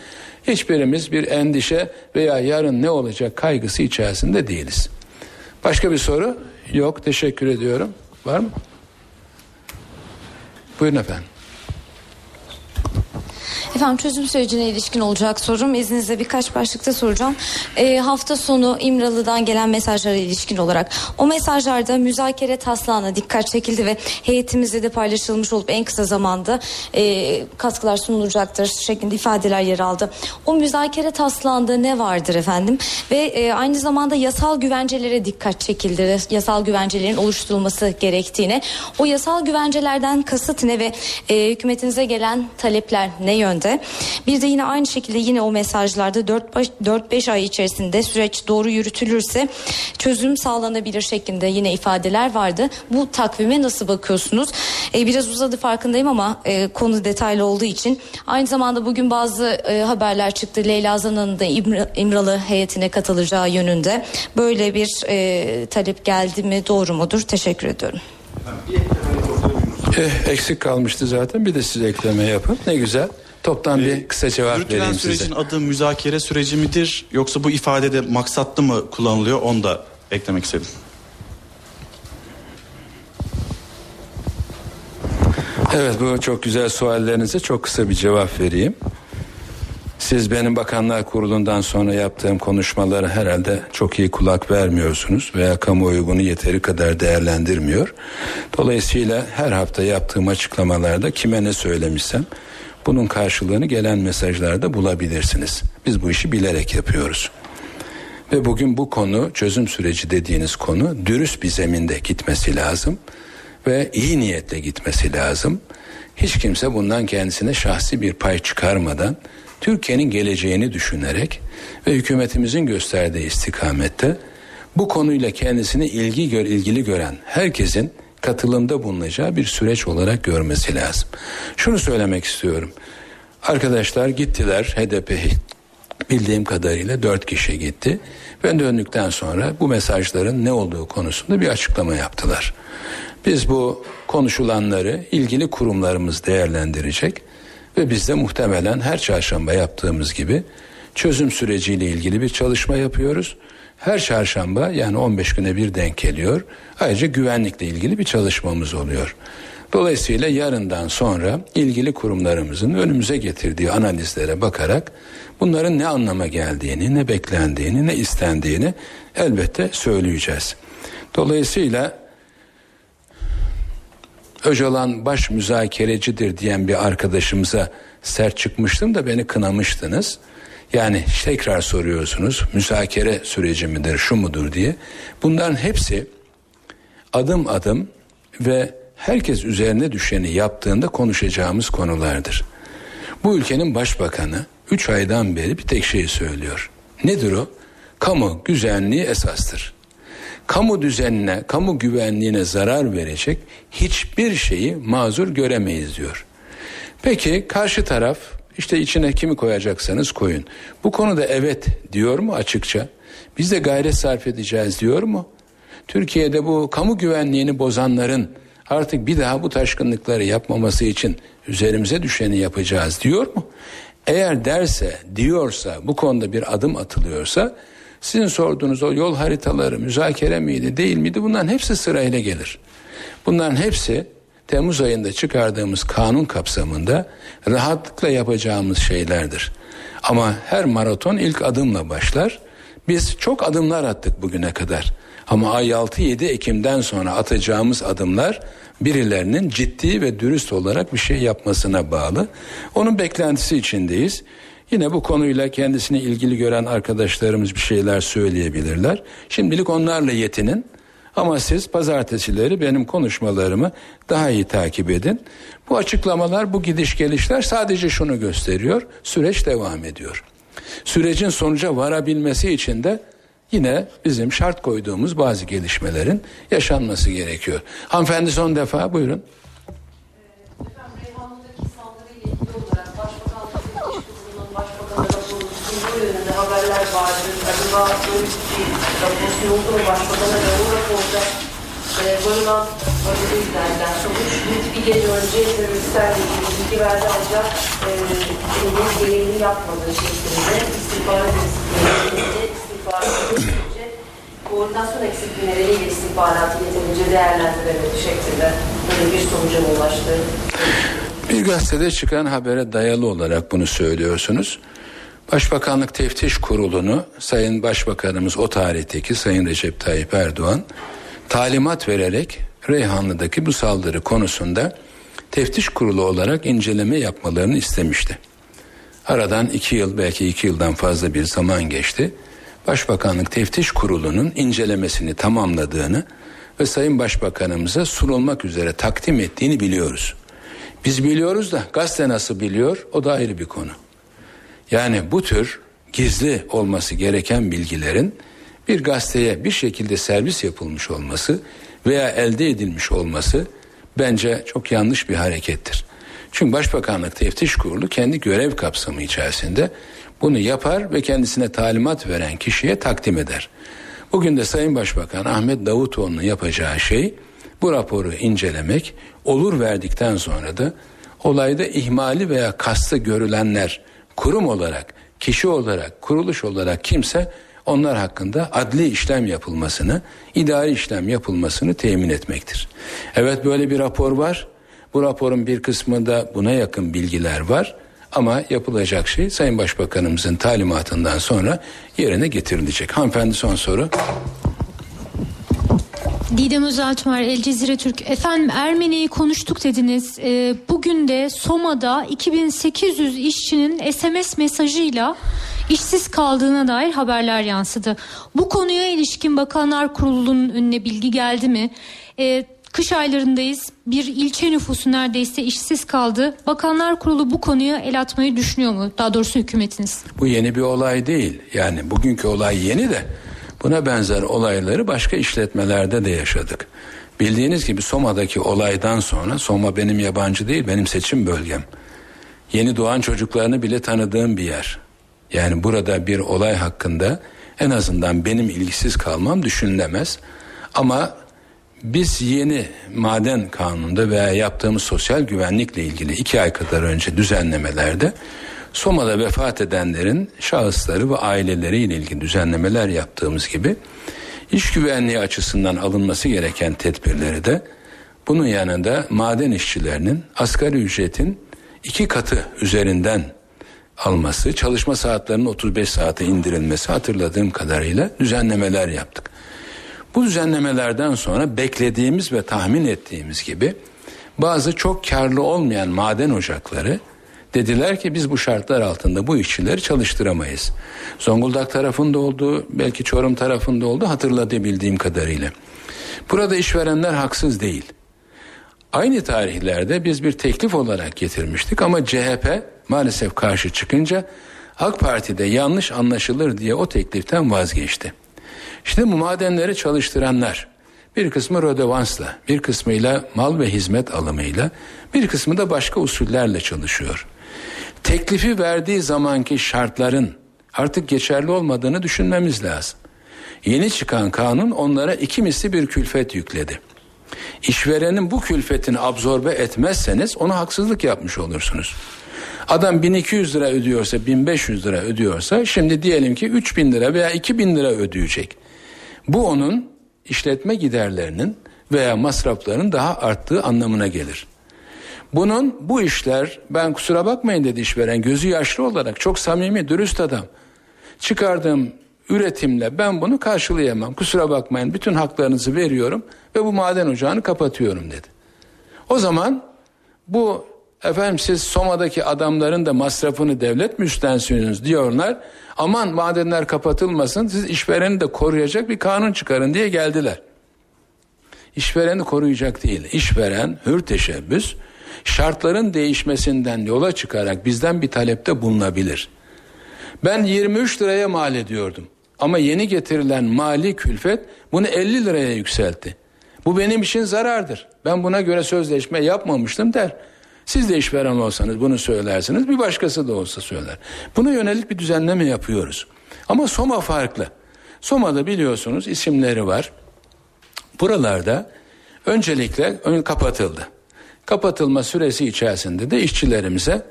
Hiçbirimiz bir endişe veya yarın ne olacak kaygısı içerisinde değiliz. Başka bir soru? Yok teşekkür ediyorum. Var mı? Buyurun efendim. Efendim çözüm sürecine ilişkin olacak sorum. İzninizle birkaç başlıkta soracağım. E, hafta sonu İmralı'dan gelen mesajlara ilişkin olarak o mesajlarda müzakere taslağına dikkat çekildi ve heyetimizde de paylaşılmış olup en kısa zamanda e, katkılar sunulacaktır şeklinde ifadeler yer aldı. O müzakere taslağında ne vardır efendim? Ve e, aynı zamanda yasal güvencelere dikkat çekildi. Yasal güvencelerin oluşturulması gerektiğine. O yasal güvencelerden kasıt ne ve e, hükümetinize gelen talepler ne yönde? Bir de yine aynı şekilde yine o mesajlarda 4-5 ay içerisinde süreç doğru yürütülürse çözüm sağlanabilir şeklinde yine ifadeler vardı. Bu takvime nasıl bakıyorsunuz? Ee, biraz uzadı farkındayım ama e, konu detaylı olduğu için. Aynı zamanda bugün bazı e, haberler çıktı. Leyla Zana'nın da İmralı heyetine katılacağı yönünde. Böyle bir e, talep geldi mi doğru mudur? Teşekkür ediyorum. Eh, eksik kalmıştı zaten bir de siz ekleme yapın ne güzel. Toptan bir kısa cevap Yürütülen vereyim sürecin size. adı müzakere süreci midir yoksa bu ifadede maksatlı mı kullanılıyor onu da eklemek istedim. Evet bu çok güzel suallerinize çok kısa bir cevap vereyim. Siz benim bakanlar kurulundan sonra yaptığım konuşmalara herhalde çok iyi kulak vermiyorsunuz veya kamuoyu bunu yeteri kadar değerlendirmiyor. Dolayısıyla her hafta yaptığım açıklamalarda kime ne söylemişsem bunun karşılığını gelen mesajlarda bulabilirsiniz. Biz bu işi bilerek yapıyoruz. Ve bugün bu konu çözüm süreci dediğiniz konu dürüst bir zeminde gitmesi lazım ve iyi niyetle gitmesi lazım. Hiç kimse bundan kendisine şahsi bir pay çıkarmadan Türkiye'nin geleceğini düşünerek ve hükümetimizin gösterdiği istikamette bu konuyla kendisini ilgi gör, ilgili gören herkesin katılımda bulunacağı bir süreç olarak görmesi lazım. Şunu söylemek istiyorum. Arkadaşlar gittiler HDP bildiğim kadarıyla dört kişi gitti. Ben döndükten sonra bu mesajların ne olduğu konusunda bir açıklama yaptılar. Biz bu konuşulanları ilgili kurumlarımız değerlendirecek ve biz de muhtemelen her çarşamba yaptığımız gibi çözüm süreciyle ilgili bir çalışma yapıyoruz. Her çarşamba yani 15 güne bir denk geliyor. Ayrıca güvenlikle ilgili bir çalışmamız oluyor. Dolayısıyla yarından sonra ilgili kurumlarımızın önümüze getirdiği analizlere bakarak bunların ne anlama geldiğini, ne beklendiğini, ne istendiğini elbette söyleyeceğiz. Dolayısıyla Öcalan baş müzakerecidir diyen bir arkadaşımıza sert çıkmıştım da beni kınamıştınız. Yani tekrar soruyorsunuz müzakere süreci midir şu mudur diye. Bunların hepsi adım adım ve herkes üzerine düşeni yaptığında konuşacağımız konulardır. Bu ülkenin başbakanı 3 aydan beri bir tek şeyi söylüyor. Nedir o? Kamu güvenliği esastır. Kamu düzenine, kamu güvenliğine zarar verecek hiçbir şeyi mazur göremeyiz diyor. Peki karşı taraf işte içine kimi koyacaksanız koyun. Bu konuda evet diyor mu açıkça? Biz de gayret sarf edeceğiz diyor mu? Türkiye'de bu kamu güvenliğini bozanların artık bir daha bu taşkınlıkları yapmaması için üzerimize düşeni yapacağız diyor mu? Eğer derse, diyorsa, bu konuda bir adım atılıyorsa sizin sorduğunuz o yol haritaları müzakere miydi, değil miydi bunların hepsi sırayla gelir. Bunların hepsi Temmuz ayında çıkardığımız kanun kapsamında rahatlıkla yapacağımız şeylerdir. Ama her maraton ilk adımla başlar. Biz çok adımlar attık bugüne kadar. Ama ay 6-7 Ekim'den sonra atacağımız adımlar birilerinin ciddi ve dürüst olarak bir şey yapmasına bağlı. Onun beklentisi içindeyiz. Yine bu konuyla kendisini ilgili gören arkadaşlarımız bir şeyler söyleyebilirler. Şimdilik onlarla yetinin. Ama siz pazartesileri benim konuşmalarımı daha iyi takip edin. Bu açıklamalar, bu gidiş gelişler sadece şunu gösteriyor. Süreç devam ediyor. Sürecin sonuca varabilmesi için de yine bizim şart koyduğumuz bazı gelişmelerin yaşanması gerekiyor. Hanımefendi son defa buyurun. Haberler vardı. Acaba böyle bir rapor sunuldu mu başbakana ve o raporda e, barınan validelerden sonuç bir gece önce teröristlerle ilgili bilgi verdi ancak e, elinin gereğini yapmadığı şeklinde istihbarat eksikliğinde istihbarat yeterince koordinasyon eksikliği nedeniyle istihbaratı yeterince değerlendiremedi şeklinde böyle bir sonuca ulaştı. Bir gazetede çıkan habere dayalı olarak bunu söylüyorsunuz. Başbakanlık Teftiş Kurulu'nu Sayın Başbakanımız o tarihteki Sayın Recep Tayyip Erdoğan talimat vererek Reyhanlı'daki bu saldırı konusunda teftiş kurulu olarak inceleme yapmalarını istemişti. Aradan iki yıl belki iki yıldan fazla bir zaman geçti. Başbakanlık Teftiş Kurulu'nun incelemesini tamamladığını ve Sayın Başbakanımıza sunulmak üzere takdim ettiğini biliyoruz. Biz biliyoruz da gazete nasıl biliyor o da ayrı bir konu. Yani bu tür gizli olması gereken bilgilerin bir gazeteye bir şekilde servis yapılmış olması veya elde edilmiş olması bence çok yanlış bir harekettir. Çünkü Başbakanlık Teftiş Kurulu kendi görev kapsamı içerisinde bunu yapar ve kendisine talimat veren kişiye takdim eder. Bugün de Sayın Başbakan Ahmet Davutoğlu'nun yapacağı şey bu raporu incelemek, olur verdikten sonra da olayda ihmali veya kastı görülenler kurum olarak, kişi olarak, kuruluş olarak kimse onlar hakkında adli işlem yapılmasını, idari işlem yapılmasını temin etmektir. Evet böyle bir rapor var. Bu raporun bir kısmında buna yakın bilgiler var. Ama yapılacak şey Sayın Başbakanımızın talimatından sonra yerine getirilecek. Hanımefendi son soru. Didem Özeltmer, El Cezire Türk. Efendim Ermeni'yi konuştuk dediniz. Ee, bugün de Soma'da 2800 işçinin SMS mesajıyla işsiz kaldığına dair haberler yansıdı. Bu konuya ilişkin Bakanlar Kurulu'nun önüne bilgi geldi mi? Ee, kış aylarındayız. Bir ilçe nüfusu neredeyse işsiz kaldı. Bakanlar Kurulu bu konuya el atmayı düşünüyor mu? Daha doğrusu hükümetiniz. Bu yeni bir olay değil. Yani bugünkü olay yeni de buna benzer olayları başka işletmelerde de yaşadık. Bildiğiniz gibi Soma'daki olaydan sonra Soma benim yabancı değil benim seçim bölgem. Yeni doğan çocuklarını bile tanıdığım bir yer. Yani burada bir olay hakkında en azından benim ilgisiz kalmam düşünülemez. Ama biz yeni maden kanununda veya yaptığımız sosyal güvenlikle ilgili iki ay kadar önce düzenlemelerde Soma'da vefat edenlerin şahısları ve aileleriyle ilgili düzenlemeler yaptığımız gibi iş güvenliği açısından alınması gereken tedbirleri de bunun yanında maden işçilerinin asgari ücretin iki katı üzerinden alması, çalışma saatlerinin 35 saate indirilmesi hatırladığım kadarıyla düzenlemeler yaptık. Bu düzenlemelerden sonra beklediğimiz ve tahmin ettiğimiz gibi bazı çok karlı olmayan maden ocakları dediler ki biz bu şartlar altında bu işçileri çalıştıramayız. Zonguldak tarafında oldu, belki Çorum tarafında oldu hatırlatabildiğim kadarıyla. Burada işverenler haksız değil. Aynı tarihlerde biz bir teklif olarak getirmiştik ama CHP maalesef karşı çıkınca AK Parti'de yanlış anlaşılır diye o tekliften vazgeçti. İşte bu madenleri çalıştıranlar bir kısmı rödevansla, bir kısmıyla mal ve hizmet alımıyla, bir kısmı da başka usullerle çalışıyor. Teklifi verdiği zamanki şartların artık geçerli olmadığını düşünmemiz lazım. Yeni çıkan kanun onlara iki misli bir külfet yükledi. İşverenin bu külfetini absorbe etmezseniz ona haksızlık yapmış olursunuz. Adam 1200 lira ödüyorsa 1500 lira ödüyorsa şimdi diyelim ki 3000 lira veya 2000 lira ödeyecek. Bu onun işletme giderlerinin veya masraflarının daha arttığı anlamına gelir. Bunun bu işler ben kusura bakmayın dedi işveren gözü yaşlı olarak çok samimi dürüst adam. Çıkardığım üretimle ben bunu karşılayamam kusura bakmayın bütün haklarınızı veriyorum ve bu maden ocağını kapatıyorum dedi. O zaman bu efendim siz Soma'daki adamların da masrafını devlet mi üstlensiniz diyorlar. Aman madenler kapatılmasın siz işvereni de koruyacak bir kanun çıkarın diye geldiler. İşvereni koruyacak değil. İşveren hür teşebbüs şartların değişmesinden yola çıkarak bizden bir talepte bulunabilir. Ben 23 liraya mal ediyordum. Ama yeni getirilen mali külfet bunu 50 liraya yükseltti. Bu benim için zarardır. Ben buna göre sözleşme yapmamıştım der. Siz de işveren olsanız bunu söylersiniz. Bir başkası da olsa söyler. Buna yönelik bir düzenleme yapıyoruz. Ama Soma farklı. Soma'da biliyorsunuz isimleri var. Buralarda öncelikle ön kapatıldı. Kapatılma süresi içerisinde de işçilerimize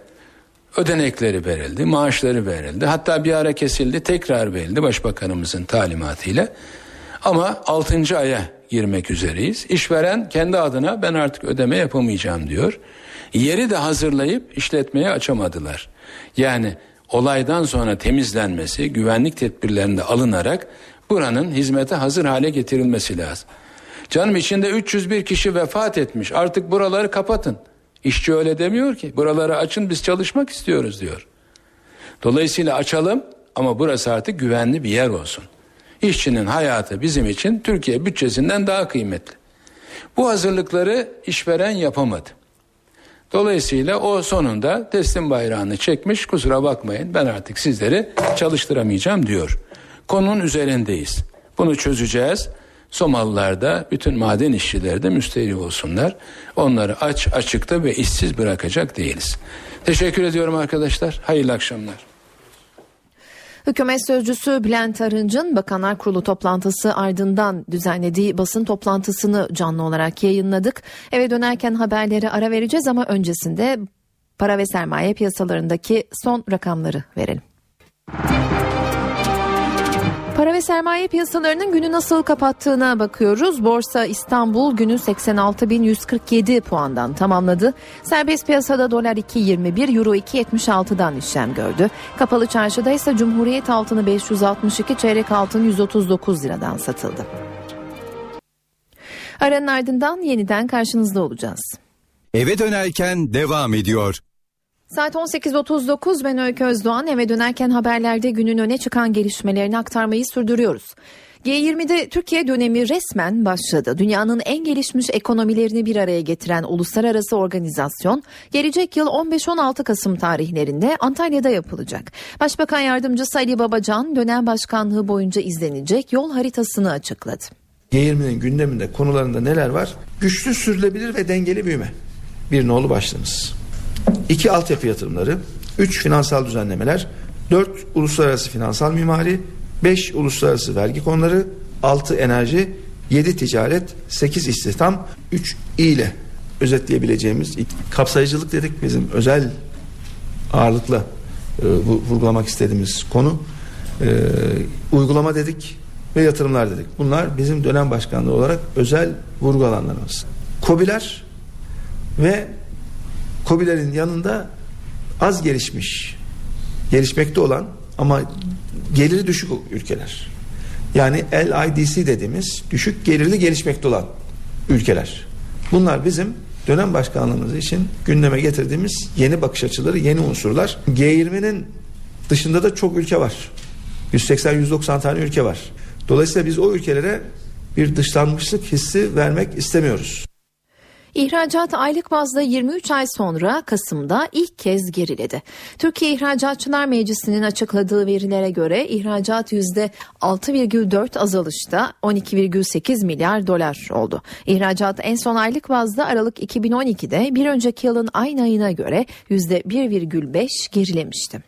ödenekleri verildi, maaşları verildi. Hatta bir ara kesildi, tekrar verildi başbakanımızın talimatıyla. Ama 6. aya girmek üzereyiz. İşveren kendi adına ben artık ödeme yapamayacağım diyor. Yeri de hazırlayıp işletmeye açamadılar. Yani olaydan sonra temizlenmesi, güvenlik tedbirlerinde alınarak buranın hizmete hazır hale getirilmesi lazım. Canım içinde 301 kişi vefat etmiş. Artık buraları kapatın. İşçi öyle demiyor ki. Buraları açın biz çalışmak istiyoruz diyor. Dolayısıyla açalım ama burası artık güvenli bir yer olsun. İşçinin hayatı bizim için Türkiye bütçesinden daha kıymetli. Bu hazırlıkları işveren yapamadı. Dolayısıyla o sonunda teslim bayrağını çekmiş kusura bakmayın ben artık sizleri çalıştıramayacağım diyor. Konunun üzerindeyiz. Bunu çözeceğiz. Somalılar da bütün maden işçileri de müstehri olsunlar. Onları aç açıkta ve işsiz bırakacak değiliz. Teşekkür ediyorum arkadaşlar. Hayırlı akşamlar. Hükümet sözcüsü Bülent Arınç'ın Bakanlar Kurulu toplantısı ardından düzenlediği basın toplantısını canlı olarak yayınladık. Eve dönerken haberleri ara vereceğiz ama öncesinde para ve sermaye piyasalarındaki son rakamları verelim. Para ve sermaye piyasalarının günü nasıl kapattığına bakıyoruz. Borsa İstanbul günü 86.147 puandan tamamladı. Serbest piyasada dolar 2.21, euro 2.76'dan işlem gördü. Kapalı çarşıda ise Cumhuriyet altını 562, çeyrek altın 139 liradan satıldı. Aranın ardından yeniden karşınızda olacağız. Eve dönerken devam ediyor. Saat 18.39 ben Öykü Özdoğan eve dönerken haberlerde günün öne çıkan gelişmelerini aktarmayı sürdürüyoruz. G20'de Türkiye dönemi resmen başladı. Dünyanın en gelişmiş ekonomilerini bir araya getiren uluslararası organizasyon gelecek yıl 15-16 Kasım tarihlerinde Antalya'da yapılacak. Başbakan Yardımcısı Ali Babacan dönem başkanlığı boyunca izlenecek yol haritasını açıkladı. G20'nin gündeminde konularında neler var? Güçlü, sürdürülebilir ve dengeli büyüme. Bir nolu başlığımız. İki altyapı yatırımları, üç finansal düzenlemeler, dört uluslararası finansal mimari, beş uluslararası vergi konuları, altı enerji, yedi ticaret, sekiz istihdam, üç i ile özetleyebileceğimiz kapsayıcılık dedik bizim özel ağırlıkla e, bu, vurgulamak istediğimiz konu. E, uygulama dedik ve yatırımlar dedik. Bunlar bizim dönem başkanlığı olarak özel vurgu alanlarımız. Kobiler ve Kobilerin yanında az gelişmiş, gelişmekte olan ama geliri düşük ülkeler. Yani LIDC dediğimiz düşük gelirli gelişmekte olan ülkeler. Bunlar bizim dönem başkanlığımız için gündeme getirdiğimiz yeni bakış açıları, yeni unsurlar. G20'nin dışında da çok ülke var. 180-190 tane ülke var. Dolayısıyla biz o ülkelere bir dışlanmışlık hissi vermek istemiyoruz. İhracat aylık bazda 23 ay sonra Kasım'da ilk kez geriledi. Türkiye İhracatçılar Meclisi'nin açıkladığı verilere göre ihracat %6,4 azalışta 12,8 milyar dolar oldu. İhracat en son aylık bazda Aralık 2012'de bir önceki yılın aynı ayına göre %1,5 gerilemişti.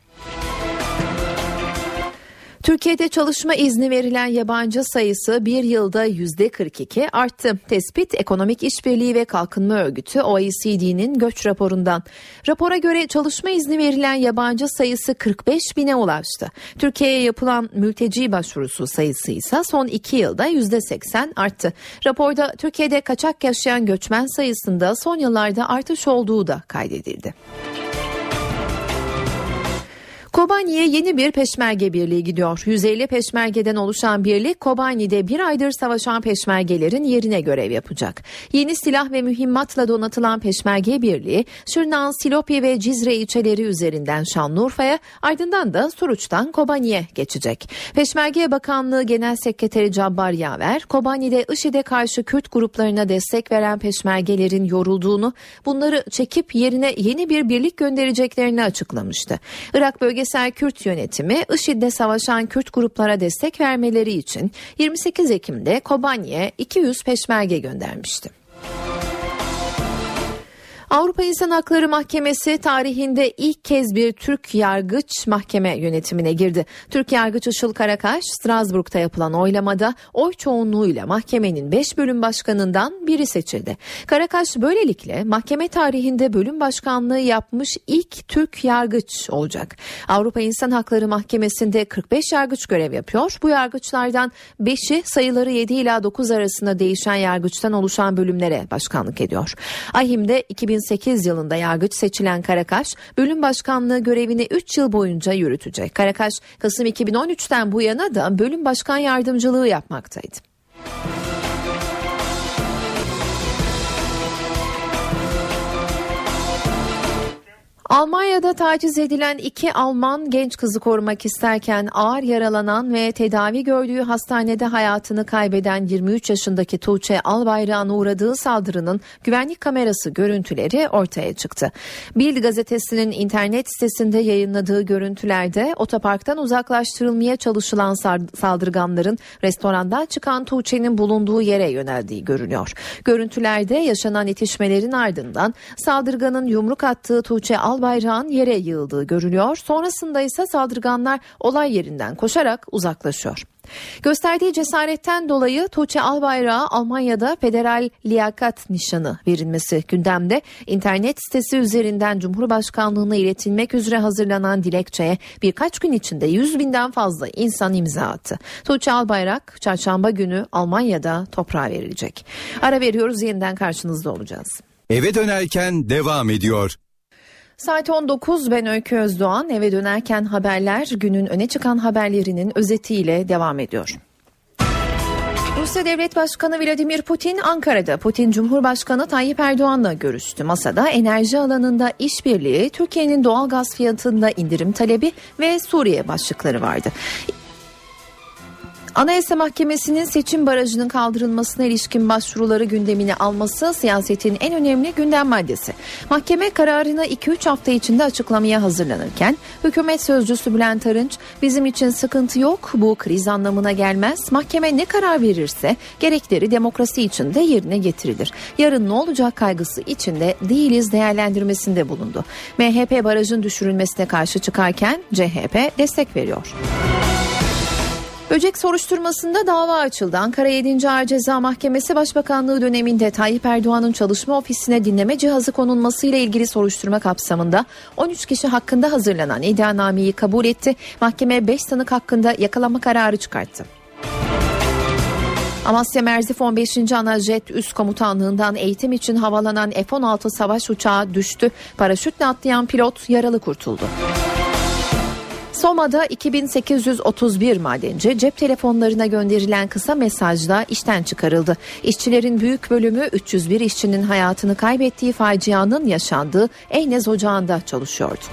Türkiye'de çalışma izni verilen yabancı sayısı bir yılda yüzde 42 arttı. Tespit Ekonomik İşbirliği ve Kalkınma Örgütü OECD'nin göç raporundan. Rapora göre çalışma izni verilen yabancı sayısı 45 bine ulaştı. Türkiye'ye yapılan mülteci başvurusu sayısı ise son iki yılda yüzde 80 arttı. Raporda Türkiye'de kaçak yaşayan göçmen sayısında son yıllarda artış olduğu da kaydedildi. Kobani'ye yeni bir peşmerge birliği gidiyor. 150 peşmergeden oluşan birlik Kobani'de bir aydır savaşan peşmergelerin yerine görev yapacak. Yeni silah ve mühimmatla donatılan peşmerge birliği Şırnak'ın Silopi ve Cizre ilçeleri üzerinden Şanlıurfa'ya ardından da Suruç'tan Kobani'ye geçecek. Peşmerge Bakanlığı Genel Sekreteri Cabbar Yaver, Kobani'de IŞİD'e karşı Kürt gruplarına destek veren peşmergelerin yorulduğunu, bunları çekip yerine yeni bir birlik göndereceklerini açıklamıştı. Irak bölgesi bölgesel Kürt yönetimi IŞİD'de savaşan Kürt gruplara destek vermeleri için 28 Ekim'de Kobani'ye 200 peşmerge göndermişti. Avrupa İnsan Hakları Mahkemesi tarihinde ilk kez bir Türk yargıç mahkeme yönetimine girdi. Türk yargıç Işıl Karakaş, Strasbourg'da yapılan oylamada oy çoğunluğuyla mahkemenin 5 bölüm başkanından biri seçildi. Karakaş böylelikle mahkeme tarihinde bölüm başkanlığı yapmış ilk Türk yargıç olacak. Avrupa İnsan Hakları Mahkemesi'nde 45 yargıç görev yapıyor. Bu yargıçlardan 5'i sayıları 7 ila 9 arasında değişen yargıçtan oluşan bölümlere başkanlık ediyor. Ahim'de 2000 2008 yılında yargıç seçilen Karakaş, bölüm başkanlığı görevini 3 yıl boyunca yürütecek. Karakaş, Kasım 2013'ten bu yana da bölüm başkan yardımcılığı yapmaktaydı. Almanya'da taciz edilen iki Alman genç kızı korumak isterken ağır yaralanan ve tedavi gördüğü hastanede hayatını kaybeden 23 yaşındaki Tuğçe Albayrak'ın uğradığı saldırının güvenlik kamerası görüntüleri ortaya çıktı. Bild gazetesinin internet sitesinde yayınladığı görüntülerde otoparktan uzaklaştırılmaya çalışılan saldırganların restorandan çıkan Tuğçe'nin bulunduğu yere yöneldiği görünüyor. Görüntülerde yaşanan itişmelerin ardından saldırganın yumruk attığı Tuğçe Albayrak Albayrak'ın yere yığıldığı görülüyor. Sonrasında ise saldırganlar olay yerinden koşarak uzaklaşıyor. Gösterdiği cesaretten dolayı Tuğçe Albayrak'a Almanya'da federal liyakat nişanı verilmesi gündemde. İnternet sitesi üzerinden Cumhurbaşkanlığına iletilmek üzere hazırlanan dilekçeye birkaç gün içinde 100 binden fazla insan imza attı. Tuğçe Albayrak çarşamba günü Almanya'da toprağa verilecek. Ara veriyoruz yeniden karşınızda olacağız. Eve dönerken devam ediyor. Saat 19 ben Öykü Özdoğan eve dönerken haberler günün öne çıkan haberlerinin özetiyle devam ediyor. Rusya Devlet Başkanı Vladimir Putin Ankara'da Putin Cumhurbaşkanı Tayyip Erdoğan'la görüştü. Masada enerji alanında işbirliği, Türkiye'nin doğal gaz fiyatında indirim talebi ve Suriye başlıkları vardı. Anayasa Mahkemesi'nin seçim barajının kaldırılmasına ilişkin başvuruları gündemine alması siyasetin en önemli gündem maddesi. Mahkeme kararını 2-3 hafta içinde açıklamaya hazırlanırken hükümet sözcüsü Bülent Arınç bizim için sıkıntı yok bu kriz anlamına gelmez. Mahkeme ne karar verirse gerekleri demokrasi içinde yerine getirilir. Yarın ne olacak kaygısı içinde değiliz değerlendirmesinde bulundu. MHP barajın düşürülmesine karşı çıkarken CHP destek veriyor. Böcek soruşturmasında dava açıldı. Ankara 7. Ağır Ceza Mahkemesi Başbakanlığı döneminde Tayyip Erdoğan'ın çalışma ofisine dinleme cihazı konulmasıyla ilgili soruşturma kapsamında 13 kişi hakkında hazırlanan iddianameyi kabul etti. Mahkeme 5 sanık hakkında yakalama kararı çıkarttı. Amasya Merzif 15. Anajet Üst Komutanlığından eğitim için havalanan F-16 savaş uçağı düştü. Paraşütle atlayan pilot yaralı kurtuldu. Soma'da 2831 madenci cep telefonlarına gönderilen kısa mesajla işten çıkarıldı. İşçilerin büyük bölümü 301 işçinin hayatını kaybettiği facianın yaşandığı Eynez Ocağı'nda çalışıyordu.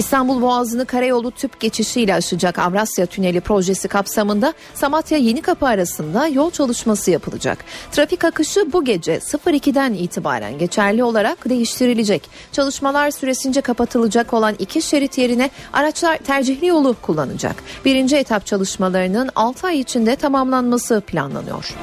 İstanbul Boğazı'nı karayolu tüp geçişiyle aşacak Avrasya Tüneli projesi kapsamında Samatya Yenikapı arasında yol çalışması yapılacak. Trafik akışı bu gece 02'den itibaren geçerli olarak değiştirilecek. Çalışmalar süresince kapatılacak olan iki şerit yerine araçlar tercihli yolu kullanacak. Birinci etap çalışmalarının 6 ay içinde tamamlanması planlanıyor.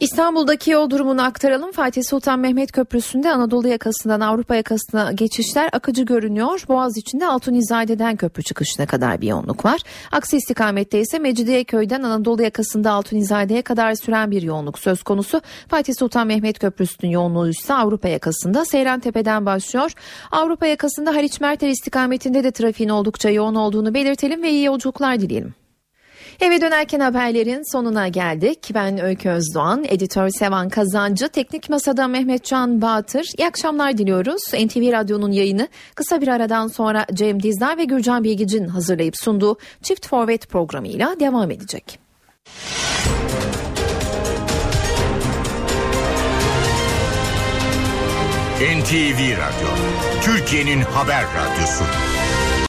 İstanbul'daki yol durumunu aktaralım. Fatih Sultan Mehmet Köprüsü'nde Anadolu yakasından Avrupa yakasına geçişler akıcı görünüyor. Boğaz içinde Altunizade'den köprü çıkışına kadar bir yoğunluk var. Aksi istikamette ise Mecidiyeköy'den Anadolu yakasında Altunizade'ye kadar süren bir yoğunluk söz konusu. Fatih Sultan Mehmet Köprüsü'nün yoğunluğu ise Avrupa yakasında Seyran Tepe'den başlıyor. Avrupa yakasında Haliç Merter istikametinde de trafiğin oldukça yoğun olduğunu belirtelim ve iyi yolculuklar dileyelim. Eve dönerken haberlerin sonuna geldik. Ben Öykü Özdoğan, editör Sevan Kazancı, teknik masada Mehmetcan Batır. İyi akşamlar diliyoruz. NTV Radyo'nun yayını kısa bir aradan sonra Cem Dizdar ve Gürcan Bilgic'in hazırlayıp sunduğu Çift Forvet programıyla devam edecek. NTV Radyo, Türkiye'nin haber radyosu.